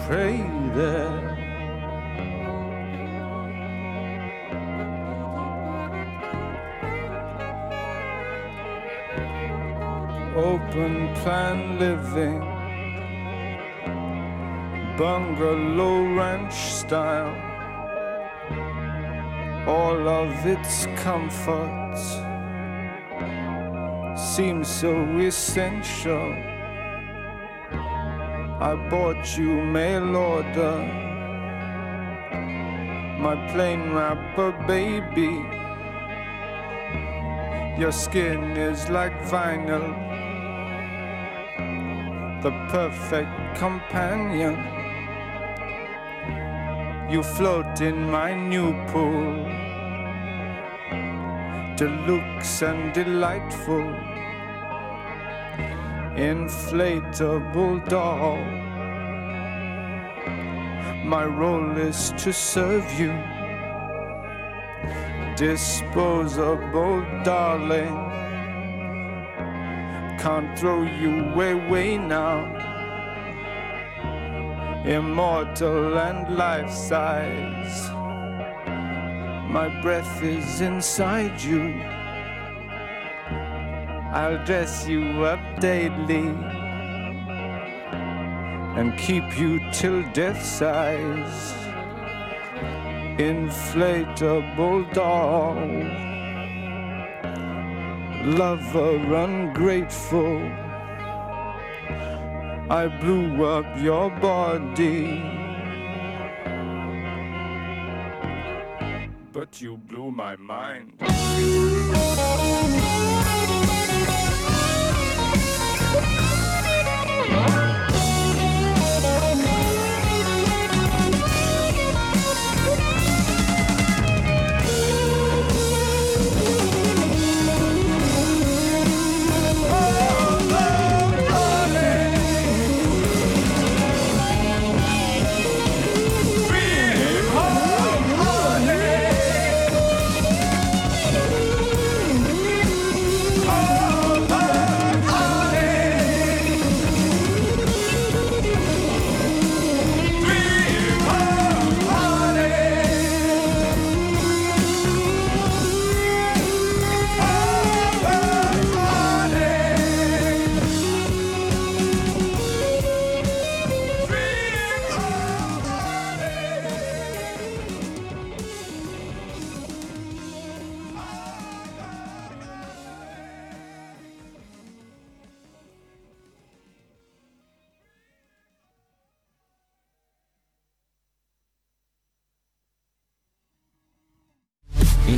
pray there. Open plan living, bungalow ranch style, all of its comforts seem so essential. I bought you mail order, my plain wrapper baby. Your skin is like vinyl the perfect companion. You float in my new pool, deluxe and delightful, inflatable doll. My role is to serve you, disposable darling can't throw you away now. Immortal and life size. My breath is inside you. I'll dress you up daily and keep you till death size. Inflatable doll lover ungrateful. I blew up your body, but you blew my mind.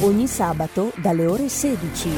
Ogni sabato dalle ore 16.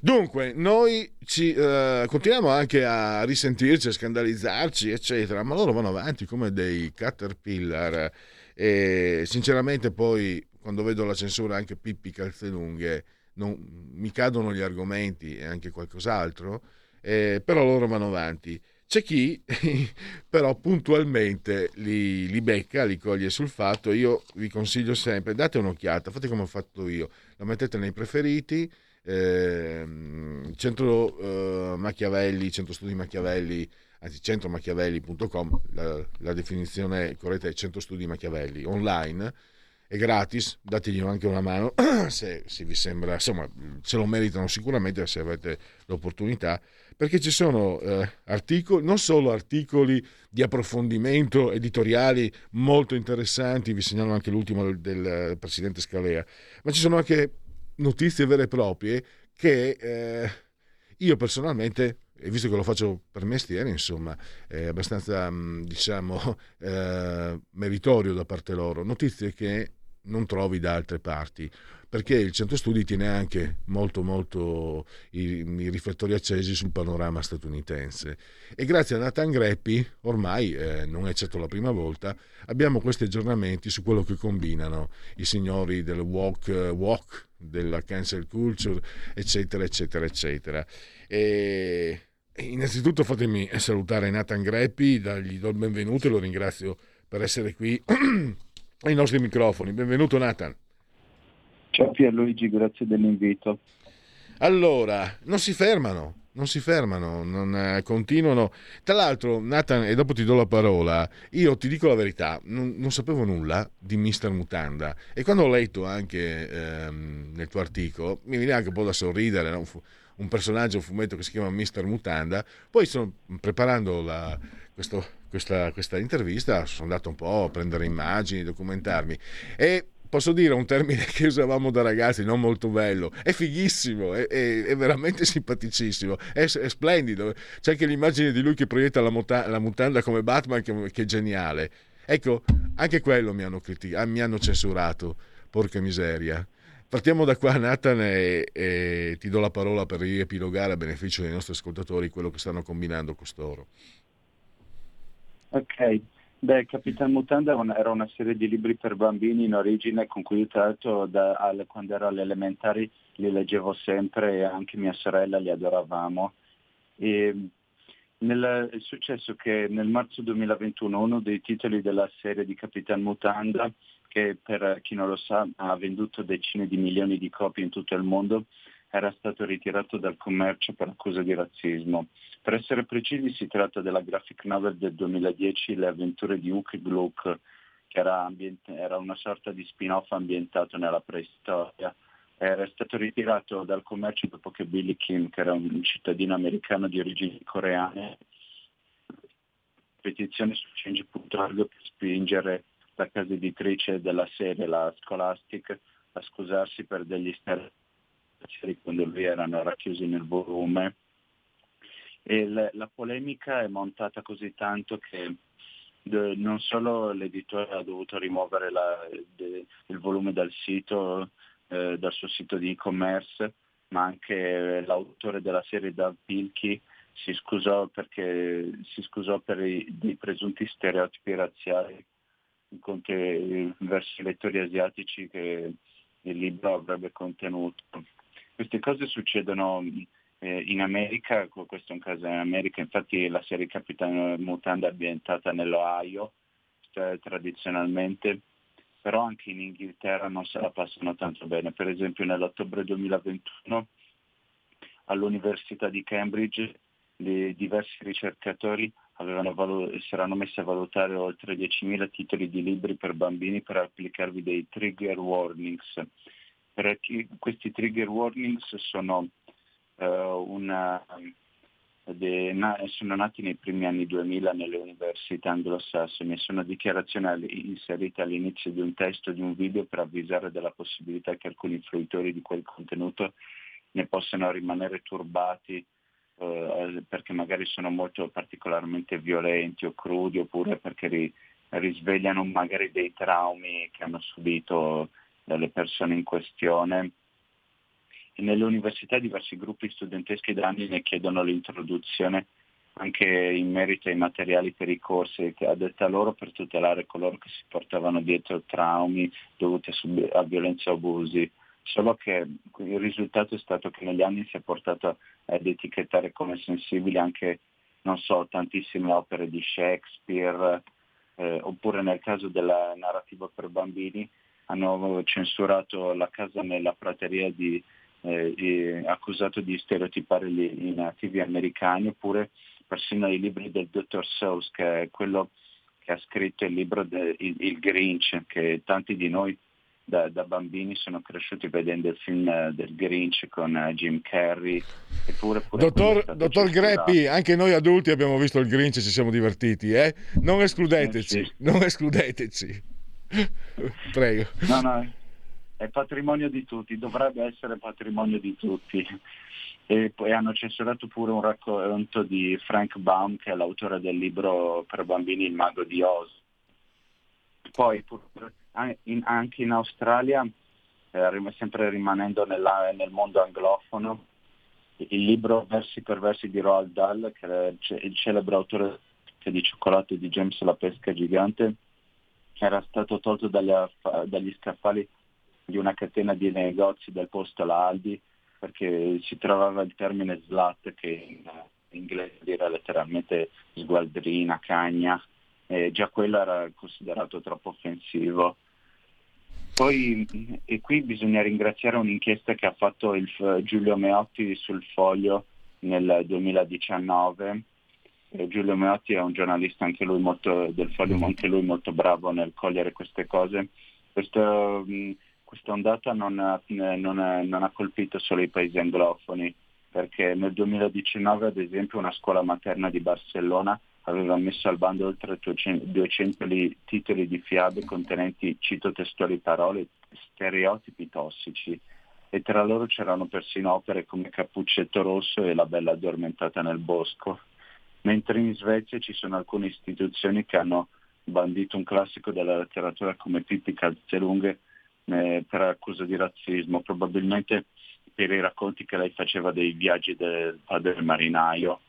Dunque, noi ci, eh, continuiamo anche a risentirci, a scandalizzarci, eccetera, ma loro vanno avanti come dei caterpillar e sinceramente poi quando vedo la censura anche Pippi Calzelunghe non, mi cadono gli argomenti e anche qualcos'altro, eh, però loro vanno avanti. C'è chi però puntualmente li, li, becca, li coglie sul fatto. Io vi consiglio sempre, date un'occhiata, fate come ho fatto io, la mettete nei preferiti. Eh, centro eh, Machiavelli, centro studi Machiavelli, anzi centromachiavelli.com, la, la definizione corretta è centro studi Machiavelli online è gratis, dategli anche una mano se, se, vi sembra, insomma, se lo meritano sicuramente se avete l'opportunità, perché ci sono eh, articoli, non solo articoli di approfondimento editoriali molto interessanti, vi segnalo anche l'ultimo del, del presidente Scalea, ma ci sono anche notizie vere e proprie che eh, io personalmente e visto che lo faccio per mestiere, insomma, è abbastanza, mm, diciamo, eh, meritorio da parte loro. Notizie che non trovi da altre parti perché il centro studi tiene anche molto molto i, i riflettori accesi sul panorama statunitense. E grazie a Nathan Greppi ormai eh, non è certo la prima volta abbiamo questi aggiornamenti su quello che combinano i signori del walk, walk della cancel culture eccetera eccetera eccetera. E innanzitutto fatemi salutare Nathan Greppi gli do il benvenuto e lo ringrazio per essere qui ai nostri microfoni. Benvenuto Nathan Ciao Pierluigi, grazie dell'invito. Allora, non si fermano, non si fermano, non, eh, continuano. Tra l'altro, Nathan, e dopo ti do la parola, io ti dico la verità, non, non sapevo nulla di Mister Mutanda e quando ho letto anche ehm, nel tuo articolo, mi viene anche un po' da sorridere, no? un personaggio, un fumetto che si chiama Mister Mutanda, poi sono preparando la, questo, questa, questa intervista, sono andato un po' a prendere immagini, documentarmi e posso dire un termine che usavamo da ragazzi, non molto bello, è fighissimo, è, è, è veramente simpaticissimo, è, è, splendido. C'è anche l'immagine di lui che proietta la, muta- la mutanda come Batman, che, che, è geniale. Ecco, anche quello mi hanno, critic- ah, mi hanno censurato, porca miseria. Partiamo da qua, Nathan, e, e ti do la parola per riepilogare a beneficio dei nostri ascoltatori quello che stanno combinando costoro. Ok, Beh, Capitan Mutanda era una serie di libri per bambini in origine con cui tra l'altro da, al, quando ero alle elementari li leggevo sempre e anche mia sorella li adoravamo. Nel, è successo che nel marzo 2021 uno dei titoli della serie di Capitan Mutanda, che per chi non lo sa ha venduto decine di milioni di copie in tutto il mondo, era stato ritirato dal commercio per accusa di razzismo. Per essere precisi si tratta della graphic novel del 2010 Le avventure di Uki Gluck, che era, ambient- era una sorta di spin-off ambientato nella preistoria. Era stato ritirato dal commercio dopo che Billy Kim, che era un cittadino americano di origini coreane, petizione su change.org per spingere la casa editrice della serie, la Scholastic, a scusarsi per degli stereotipi quando lui erano racchiusi nel volume e le, la polemica è montata così tanto che de, non solo l'editore ha dovuto rimuovere la, de, il volume dal sito, eh, dal suo sito di e-commerce, ma anche l'autore della serie Doug Pilkey si scusò, perché, si scusò per i, dei presunti stereotipi razziali verso i lettori asiatici che il libro avrebbe contenuto. Queste cose succedono eh, in America, questo è un caso in America, infatti la serie Capitano Mutanda è ambientata nell'Ohio cioè, tradizionalmente, però anche in Inghilterra non se la passano tanto bene. Per esempio nell'ottobre 2021 all'Università di Cambridge diversi ricercatori si erano messi a valutare oltre 10.000 titoli di libri per bambini per applicarvi dei trigger warnings. Per questi trigger warnings sono una, de, na, sono nati nei primi anni 2000 nelle università anglosassoni e sono dichiarazioni inserite all'inizio di un testo di un video per avvisare della possibilità che alcuni fruitori di quel contenuto ne possano rimanere turbati uh, perché magari sono molto particolarmente violenti o crudi oppure perché ri, risvegliano magari dei traumi che hanno subito dalle persone in questione nelle università diversi gruppi studenteschi da anni ne chiedono l'introduzione anche in merito ai materiali per i corsi, a detta loro per tutelare coloro che si portavano dietro traumi dovuti a violenza o abusi. Solo che il risultato è stato che negli anni si è portato ad etichettare come sensibili anche, non so, tantissime opere di Shakespeare, eh, oppure nel caso della narrativa per bambini hanno censurato La casa nella prateria di eh, accusato di stereotipare i nativi americani, oppure persino i libri del Dr. Seuss, che è quello che ha scritto il libro de, il, il, Grinch, che tanti di noi da, da, bambini sono cresciuti vedendo il film eh, del Grinch con uh, Jim Carrey. Eppure, dottor, dottor Greppi, anche noi adulti abbiamo visto il Grinch e ci siamo divertiti, eh? Non escludeteci, eh, sì. non escludeteci. Prego. No, no, è patrimonio di tutti, dovrebbe essere patrimonio di tutti. E poi hanno censurato pure un racconto di Frank Baum, che è l'autore del libro per bambini Il mago di Oz. Poi anche in Australia, eh, sempre rimanendo nella, nel mondo anglofono, il libro Versi per versi di Roald Dahl, che è il celebre autore di cioccolato di James la pesca gigante, era stato tolto dagli, dagli scaffali di una catena di negozi del posto la Aldi perché si trovava il termine slat che in inglese era letteralmente sgualdrina, cagna, e già quello era considerato troppo offensivo. Poi e qui bisogna ringraziare un'inchiesta che ha fatto il, Giulio Meotti sul Foglio nel 2019. E Giulio Meotti è un giornalista anche lui molto, del Foglio, anche lui molto bravo nel cogliere queste cose. Questo, questa ondata non, non, non, ha colpito solo i paesi anglofoni, perché nel 2019 ad esempio una scuola materna di Barcellona aveva messo al bando oltre 200 titoli di fiabe contenenti, cito testuali parole, stereotipi tossici. E tra loro c'erano persino opere come Cappuccetto Rosso e La Bella Addormentata nel Bosco, mentre in Svezia ci sono alcune istituzioni che hanno bandito un classico della letteratura come Pippi Calzelunghe eh, per accusa di razzismo, probabilmente per i racconti che lei faceva dei viaggi del padre marinaio.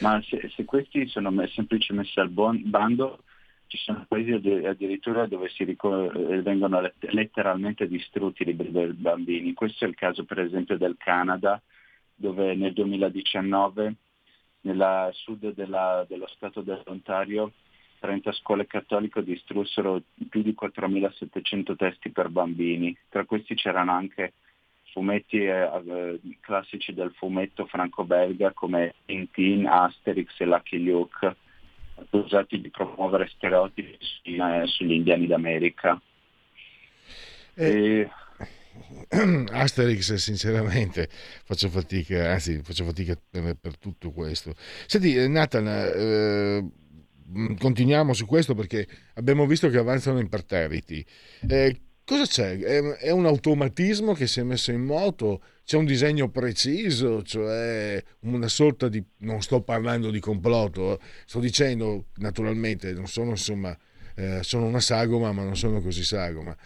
Ma se, se questi sono semplicemente messi al bon, bando, ci sono paesi addirittura dove ricor- eh, vengono letteralmente distrutti i libri dei bambini. Questo è il caso per esempio del Canada, dove nel 2019 nel sud della, dello stato dell'Ontario 30 scuole cattoliche distrussero più di 4.700 testi per bambini, tra questi c'erano anche fumetti eh, eh, classici del fumetto franco-belga come Tintin, Asterix e Lucky Luke, accusati di promuovere stereotipi eh, sugli indiani d'America. Eh, e... Asterix sinceramente faccio fatica, anzi faccio fatica per, per tutto questo. Senti eh, Nathan, eh, continuiamo su questo perché abbiamo visto che avanzano imperterriti. Eh, cosa c'è? È, è, un automatismo che si è messo in moto? C'è un disegno preciso? Cioè una sorta di... non sto parlando di complotto, sto dicendo naturalmente, non sono insomma eh, sono una sagoma ma non sono così sagoma.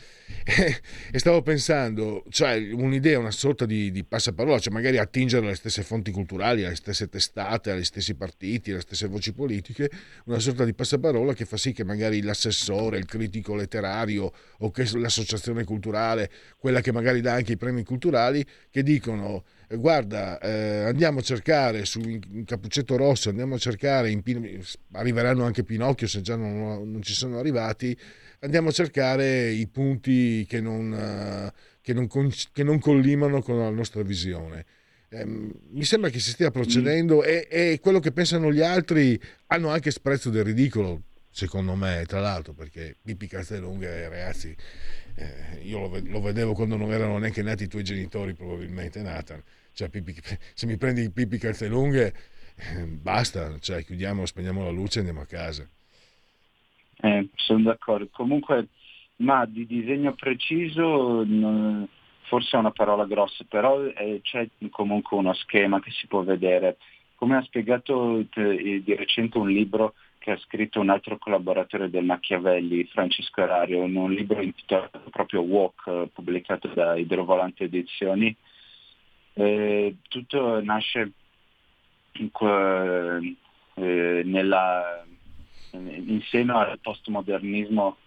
e stavo pensando, cioè un'idea, una sorta di, di passaparola, cioè magari attingere alle stesse fonti culturali, alle stesse testate, agli stessi partiti, alle stesse voci politiche, una sorta di passaparola che fa sì che magari l'assessore, il critico letterario o l'associazione culturale, quella che magari dà anche i premi culturali, che dicono guarda, eh, andiamo a cercare su in Cappuccetto Rosso, andiamo a cercare, in arriveranno anche Pinocchio se già non, non, ci sono arrivati, andiamo a cercare i punti che non, uh, che non, che non collimano con la nostra visione. Eh, mi sembra che si stia procedendo mm. e, e, quello che pensano gli altri hanno anche sprezzo del ridicolo, secondo me, tra l'altro, perché Pippi Castellunga, ragazzi, eh, io lo, lo, vedevo quando non erano neanche nati i tuoi genitori, probabilmente, Nathan. Cioè, Pippi, se mi prendi Pippi calze lunghe, eh, basta, cioè, chiudiamo, spegniamo la luce e andiamo a casa. Eh, sono d'accordo. Comunque, ma di disegno preciso, non, forse è una parola grossa, però c'è comunque uno schema che si può vedere. Come ha spiegato di recente un libro che ha scritto un altro collaboratore del Machiavelli, Francesco Erario, in un libro intitolato proprio Walk, pubblicato da Idrovolante Edizioni. Eh, tutto nasce in, eh, nella, in seno al postmodernismo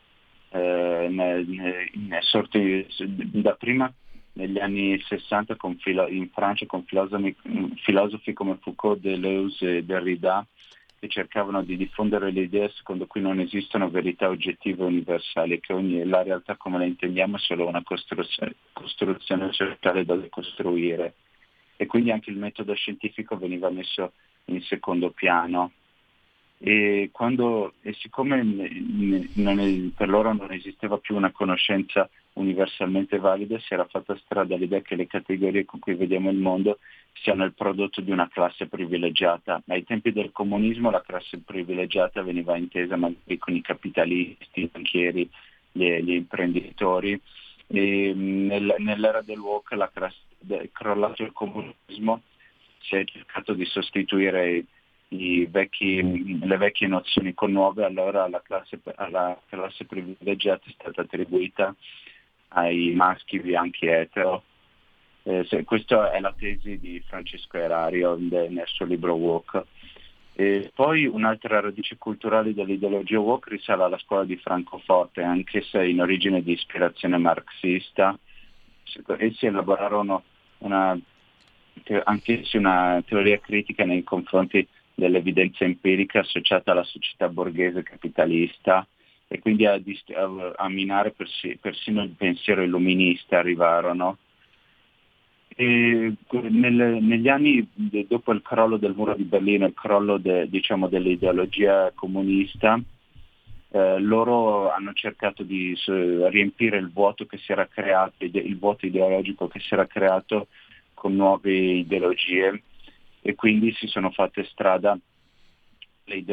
eh, nel, in sorti, dapprima negli anni 60 filo, in Francia con filosofi, filosofi come Foucault, Deleuze e Derrida che cercavano di diffondere l'idea secondo cui non esistono verità oggettive universali e che ogni, la realtà come la intendiamo è solo una costruzione, costruzione sociale da decostruire. E quindi anche il metodo scientifico veniva messo in secondo piano. E, quando, e siccome è, per loro non esisteva più una conoscenza universalmente valida, si era fatta strada l'idea che le categorie con cui vediamo il mondo siano il prodotto di una classe privilegiata. Ai tempi del comunismo la classe privilegiata veniva intesa magari con i capitalisti, i banchieri, gli, gli imprenditori, e nel, nell'era del walk la, è crollato il comunismo, si è cercato di sostituire vecchi, le vecchie nozioni con nuove, allora alla classe, alla classe privilegiata è stata attribuita ai maschi bianchi etero. Eh, se, questa è la tesi di Francesco Erario nel suo libro Walk. E poi un'altra radice culturale dell'ideologia woke risale alla scuola di Francoforte, anche se in origine di ispirazione marxista. Essi elaborarono una, anch'essi una teoria critica nei confronti dell'evidenza empirica associata alla società borghese capitalista e quindi a, a, a minare persi, persino il pensiero illuminista arrivarono. Nel, negli anni dopo il crollo del muro di Berlino, il crollo de, diciamo, dell'ideologia comunista, eh, loro hanno cercato di uh, riempire il vuoto creato, il vuoto ideologico che si era creato con nuove ideologie e quindi si sono fatte strada le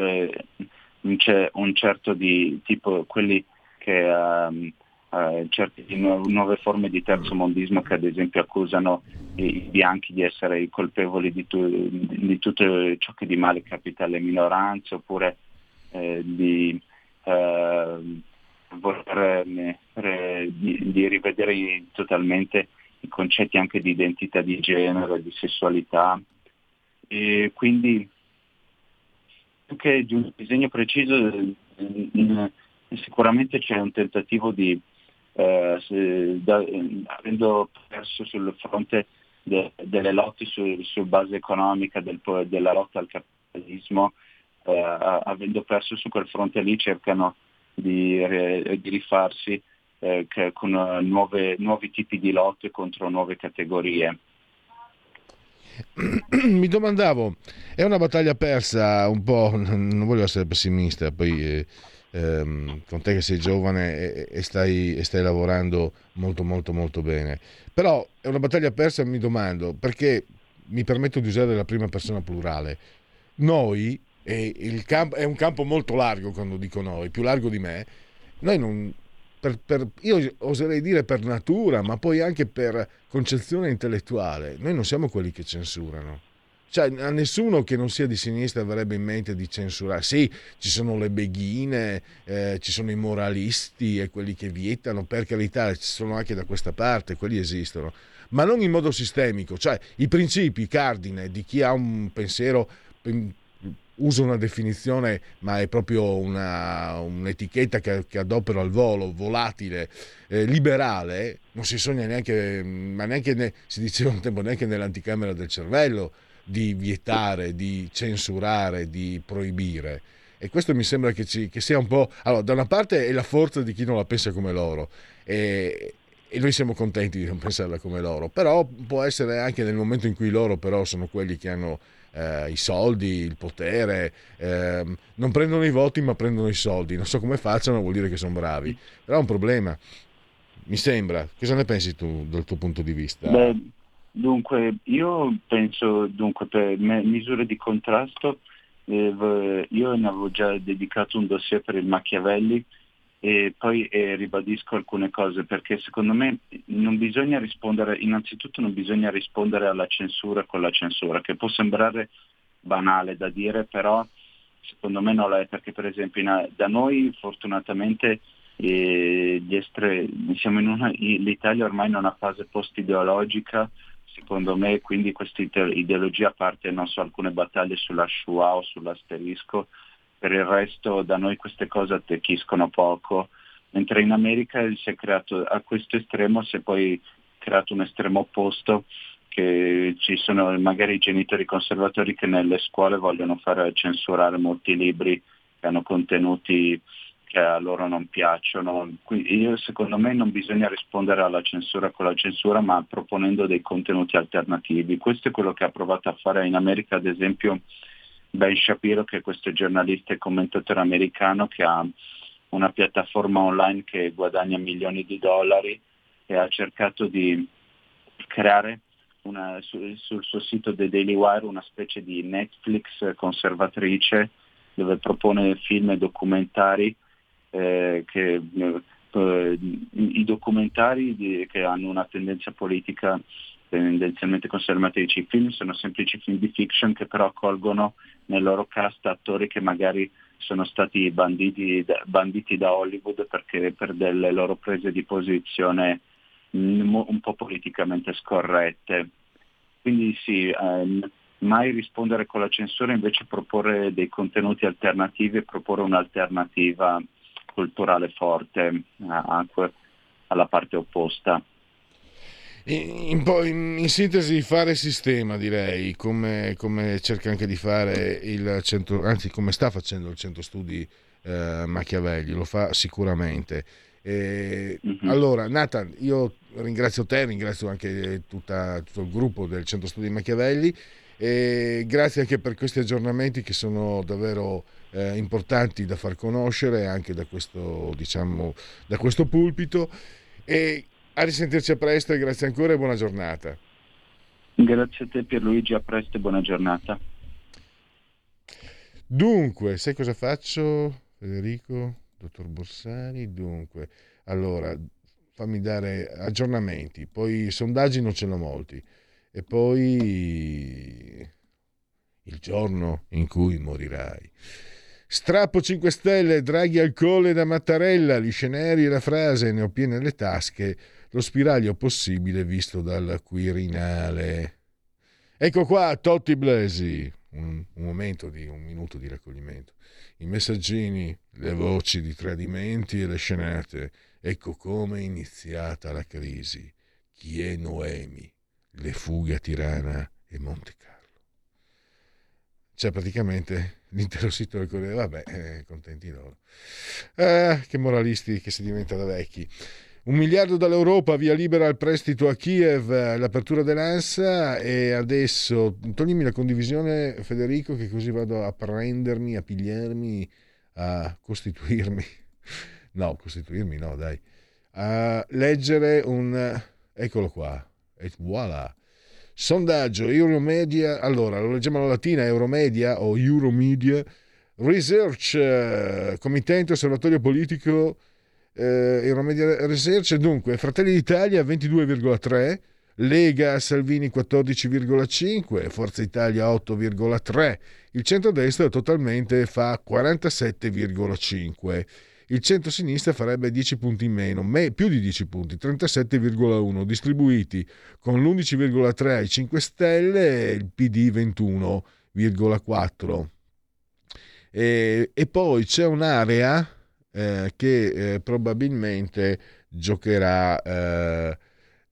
c'è un certo di tipo quelli che um, uh, certe nu- nuove forme di terzo mondismo che ad esempio accusano i bianchi di essere i colpevoli di, tu- di tutto ciò che di male capita alle minoranze oppure eh, di, uh, voler, eh, di, di rivedere totalmente i concetti anche di identità di genere, di sessualità, e quindi più che di un disegno preciso sicuramente c'è un tentativo di, eh, se, da, avendo perso sul fronte de, delle lotte su, su, base economica, del, della lotta al capitalismo, eh, avendo perso su quel fronte lì cercano di, di rifarsi eh, con nuove, nuovi tipi di lotte contro nuove categorie. mi domandavo, è una battaglia persa un po', non voglio essere pessimista, poi eh, ehm, con te che sei giovane e, e, stai, e, stai, lavorando molto molto molto bene, però è una battaglia persa, mi domando, perché mi permetto di usare la prima persona plurale, noi, e campo, è un campo molto largo quando dico noi, più largo di me, noi non, per, per, io oserei dire per natura, ma poi anche per concezione intellettuale, noi non siamo quelli che censurano. Cioè, a nessuno che non sia di sinistra avrebbe in mente di censurare. Sì, ci sono le beghine, eh, ci sono i moralisti e quelli che vietano, per carità, ci sono anche da questa parte, quelli esistono, ma non in modo sistemico. Cioè, i principi cardine di chi ha un pensiero uso una definizione, ma è proprio una, un'etichetta che, che, adopero al volo, volatile, eh, liberale, non si sogna neanche, ma neanche ne, si diceva un tempo neanche nell'anticamera del cervello di vietare, di censurare, di proibire. E questo mi sembra che, ci, che sia un po'... Allora, da una parte è la forza di chi non la pensa come loro. E, e noi siamo contenti di non pensarla come loro, però può essere anche nel momento in cui loro però sono quelli che hanno eh, i soldi, il potere, eh, non prendono i voti ma prendono i soldi, non so come facciano, vuol dire che sono bravi, però è un problema, mi sembra. Cosa ne pensi tu dal tuo punto di vista? Beh, dunque, io penso, dunque, per me, misure di contrasto, eh, io ne avevo già dedicato un dossier per il Machiavelli, e poi eh, ribadisco alcune cose perché secondo me non bisogna rispondere, innanzitutto non bisogna rispondere alla censura con la censura, che può sembrare banale da dire, però secondo me non lo è, perché per esempio in, da noi fortunatamente eh, estre, una, l'Italia ormai in una fase post-ideologica, secondo me quindi questa ideologia parte non so alcune battaglie sulla Shoah o sull'asterisco, per il resto da noi queste cose attecchiscono poco, mentre in America si è creato a questo estremo, si è poi creato un estremo opposto che ci sono magari i genitori conservatori che nelle scuole vogliono fare censurare molti libri che hanno contenuti che a loro non piacciono. Quindi io, secondo me non bisogna rispondere alla censura con la censura, ma proponendo dei contenuti alternativi. Questo è quello che ha provato a fare in America, ad esempio, Ben Shapiro, che è questo giornalista e commentatore americano che ha una piattaforma online che guadagna milioni di dollari e ha cercato di creare una, sul, sul suo sito The Daily Wire una specie di Netflix conservatrice dove propone film e documentari eh, che eh, i documentari di, che hanno una tendenza politica tendenzialmente conservatrici. I film sono semplici film di fiction che però accolgono nel loro cast attori che magari sono stati banditi, banditi da Hollywood perché per delle loro prese di posizione un po' politicamente scorrette. Quindi sì, ehm, mai rispondere con la censura, invece proporre dei contenuti alternativi e proporre un'alternativa culturale forte a, alla parte opposta. In, in, in, sintesi, fare sistema, direi, come, come, cerca anche di fare il centro, anzi, come sta facendo il centro studi eh, Machiavelli, lo fa sicuramente. E, mm-hmm. Allora, Nathan, io ringrazio te, ringrazio anche tutta, tutto il gruppo del centro studi Machiavelli e grazie anche per questi aggiornamenti che sono davvero eh, importanti da far conoscere anche da questo, diciamo, da questo pulpito. E a risentirci a presto e grazie ancora e buona giornata. Grazie a te Pierluigi, a presto e buona giornata. Dunque, sai cosa faccio Federico, dottor Borsari? Dunque, allora, fammi dare aggiornamenti, poi sondaggi non ce ne ho molti e poi il giorno in cui morirai. Strappo 5 stelle, Draghi al colle da Mattarella, gli scenari e la frase ne ho piene le tasche lo spiraglio possibile visto dal Quirinale. Ecco qua, Totti Blesi. Un, un, momento di un minuto di raccoglimento. I messaggini, le voci di tradimenti e le scenate. Ecco come è iniziata la crisi. Chi è Noemi? Le fughe a Tirana e Monte Carlo. Cioè, praticamente l'intero sito del Corriere. Vabbè, eh, contenti loro. Ah, che moralisti che si diventa da vecchi. Un miliardo dall'Europa, via libera al prestito a Kiev, l'apertura dell'ANSA e adesso toglimi la condivisione Federico che così vado a prendermi, a pigliarmi, a costituirmi. No, costituirmi no, dai. A leggere un... Eccolo qua. E voilà. Sondaggio Euromedia, allora lo leggiamo alla latina, Euromedia o Euromedia, Research, Committente Osservatorio Politico eh, Euromedia Research, dunque Fratelli d'Italia 22,3, Lega Salvini 14,5, Forza Italia 8,3, il centrodestra totalmente fa 47,5. Il centro-sinistra farebbe 10 punti in meno, me, più di 10 punti, 37,1, distribuiti con l'11,3 ai 5 Stelle e il PD 21,4. E, e poi c'è un'area eh, che eh, probabilmente giocherà eh,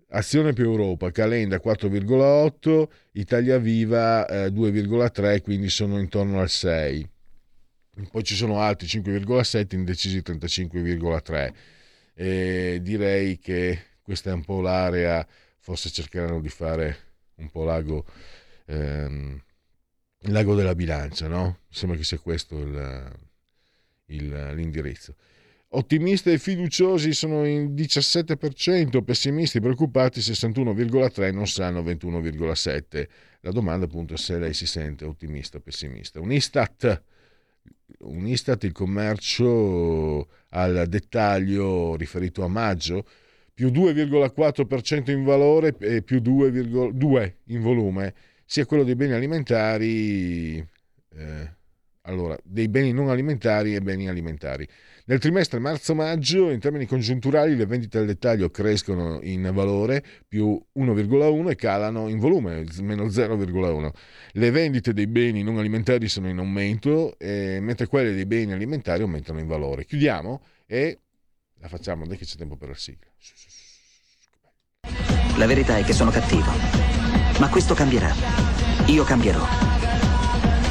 Azione più Europa, Calenda 4,8, Italia Viva 2,3, eh, quindi sono intorno al 6. Poi ci sono altri 5,7, indecisi 35,3. E direi che questa è un po' l'area, forse cercheranno di fare un po' l'ago, ehm, l'ago della bilancia, no? Sembra che sia questo il, il, l'indirizzo. Ottimisti e fiduciosi sono in 17%, pessimisti e preoccupati 61,3%, non sanno 21,7%. La domanda appunto è se lei si sente ottimista o pessimista. Un Istat, un Istat il commercio al dettaglio riferito a maggio, più 2,4% in valore e più 2,2% in volume, sia quello dei beni alimentari... Eh, allora, dei beni non alimentari e beni alimentari. Nel trimestre marzo-maggio, in termini congiunturali, le vendite al dettaglio crescono in valore più 1,1 e calano in volume meno 0,1. Le vendite dei beni non alimentari sono in aumento, eh, mentre quelle dei beni alimentari aumentano in valore. Chiudiamo e la facciamo, dai che c'è tempo per la sigla. La verità è che sono cattivo, ma questo cambierà. Io cambierò.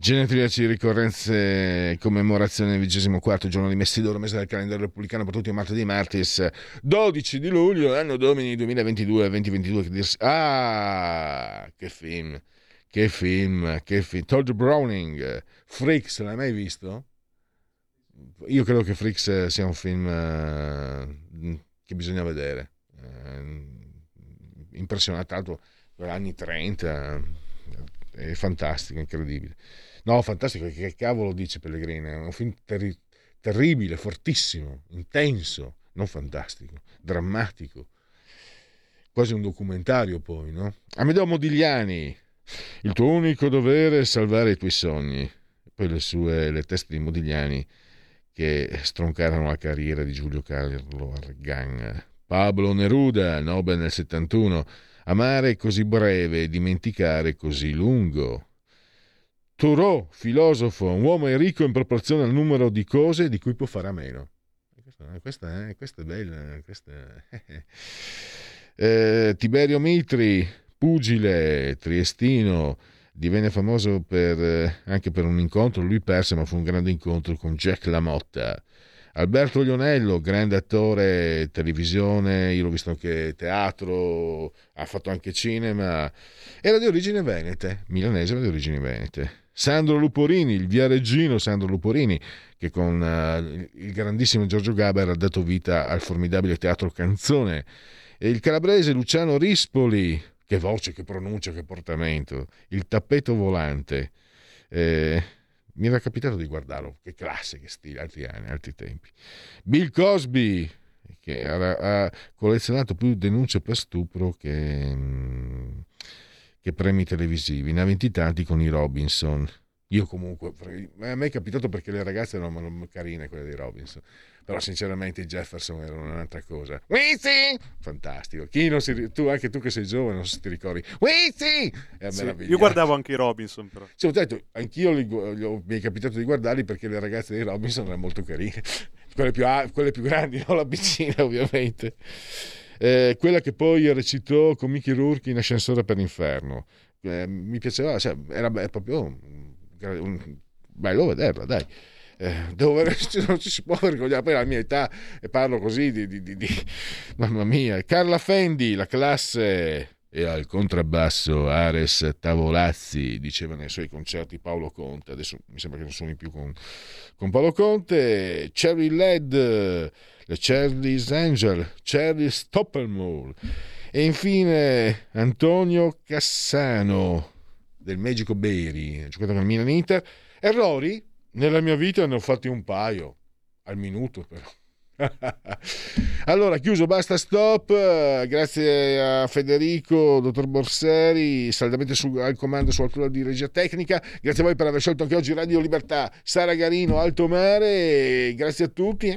Genetriaci, ricorrenze, commemorazione del 24 giorno di Messidoro, mese del calendario repubblicano per tutti i martedì martis, 12 di luglio, anno domini 2022-2022. Ah, che film, che film, che film. Todd Browning, Freaks, l'hai mai visto? Io credo che Freaks sia un film uh, che bisogna vedere. Uh, impressionante, tanto anni 30, è fantastico, incredibile. No, fantastico, che cavolo dice Pellegrini? È un film terri- terribile, fortissimo, intenso, non fantastico, drammatico. Quasi un documentario poi, no? Amedeo Modigliani, il tuo unico dovere è salvare i tuoi sogni. Poi le sue, le teste di Modigliani che stroncarono la carriera di Giulio Carlo Argan. Pablo Neruda, Nobel nel 71, amare così breve, dimenticare così lungo. Thoreau, filosofo, un uomo è ricco in proporzione al numero di cose di cui può fare a meno. Questa, è, questa è bella. Questa eh, Tiberio Mitri, pugile, triestino, divenne famoso per, eh, anche per un incontro, lui perse ma fu un grande incontro con Jack LaMotta. Alberto Lionello, grande attore, televisione, io l'ho visto anche teatro, ha fatto anche cinema, era di origine venete, milanese ma di origini venete. Sandro Luporini, il viareggino Sandro Luporini, che con uh, il grandissimo Giorgio Gaber ha dato vita al formidabile teatro Canzone, e il calabrese Luciano Rispoli, che voce, che pronuncia, che portamento, il tappeto volante. Eh, mi era capitato di guardarlo, che classe, che stile, altri anni, altri tempi. Bill Cosby, che ha, collezionato più denunce per stupro che... Mm, che premi televisivi, ne ha vinti tanti con i Robinson. Io comunque, a me è capitato perché le ragazze erano carine quelle dei Robinson, però sinceramente i Jefferson erano un'altra cosa. Wizzy! Fantastico. Chi non si, tu, anche tu che sei giovane, non so se ti ricordi. Wizzy! È sì, io guardavo anche i Robinson però. Sì, ho detto, anch'io li, li, mi è capitato di guardarli perché le ragazze dei Robinson erano molto carine. Quelle più, quelle più grandi, non la piccina ovviamente eh, quella che poi recitò con Mickey Rourke in Ascensore per l'inferno. Eh, mi piaceva, cioè, era proprio un, un, bello vederla, dai. Eh, devo, non ci si può vergognare poi alla mia età e parlo così di, di, di, di, mamma mia Carla Fendi la classe e al contrabbasso Ares Tavolazzi diceva nei suoi concerti Paolo Conte adesso mi sembra che non suoni più con, con Paolo Conte Cherry Led Charlie's Angel, Charlie Stoppelmore e infine Antonio Cassano del Magico Beri, giocato con il Milan Inter. Errori? Nella mia vita ne ho fatti un paio, al minuto però. allora, chiuso, basta, stop. Grazie a Federico, dottor Borseri, saldamente su, al comando su alcuna di regia tecnica. Grazie a voi per aver scelto anche oggi Radio Libertà, Sara Garino, Alto Mare. Grazie a tutti.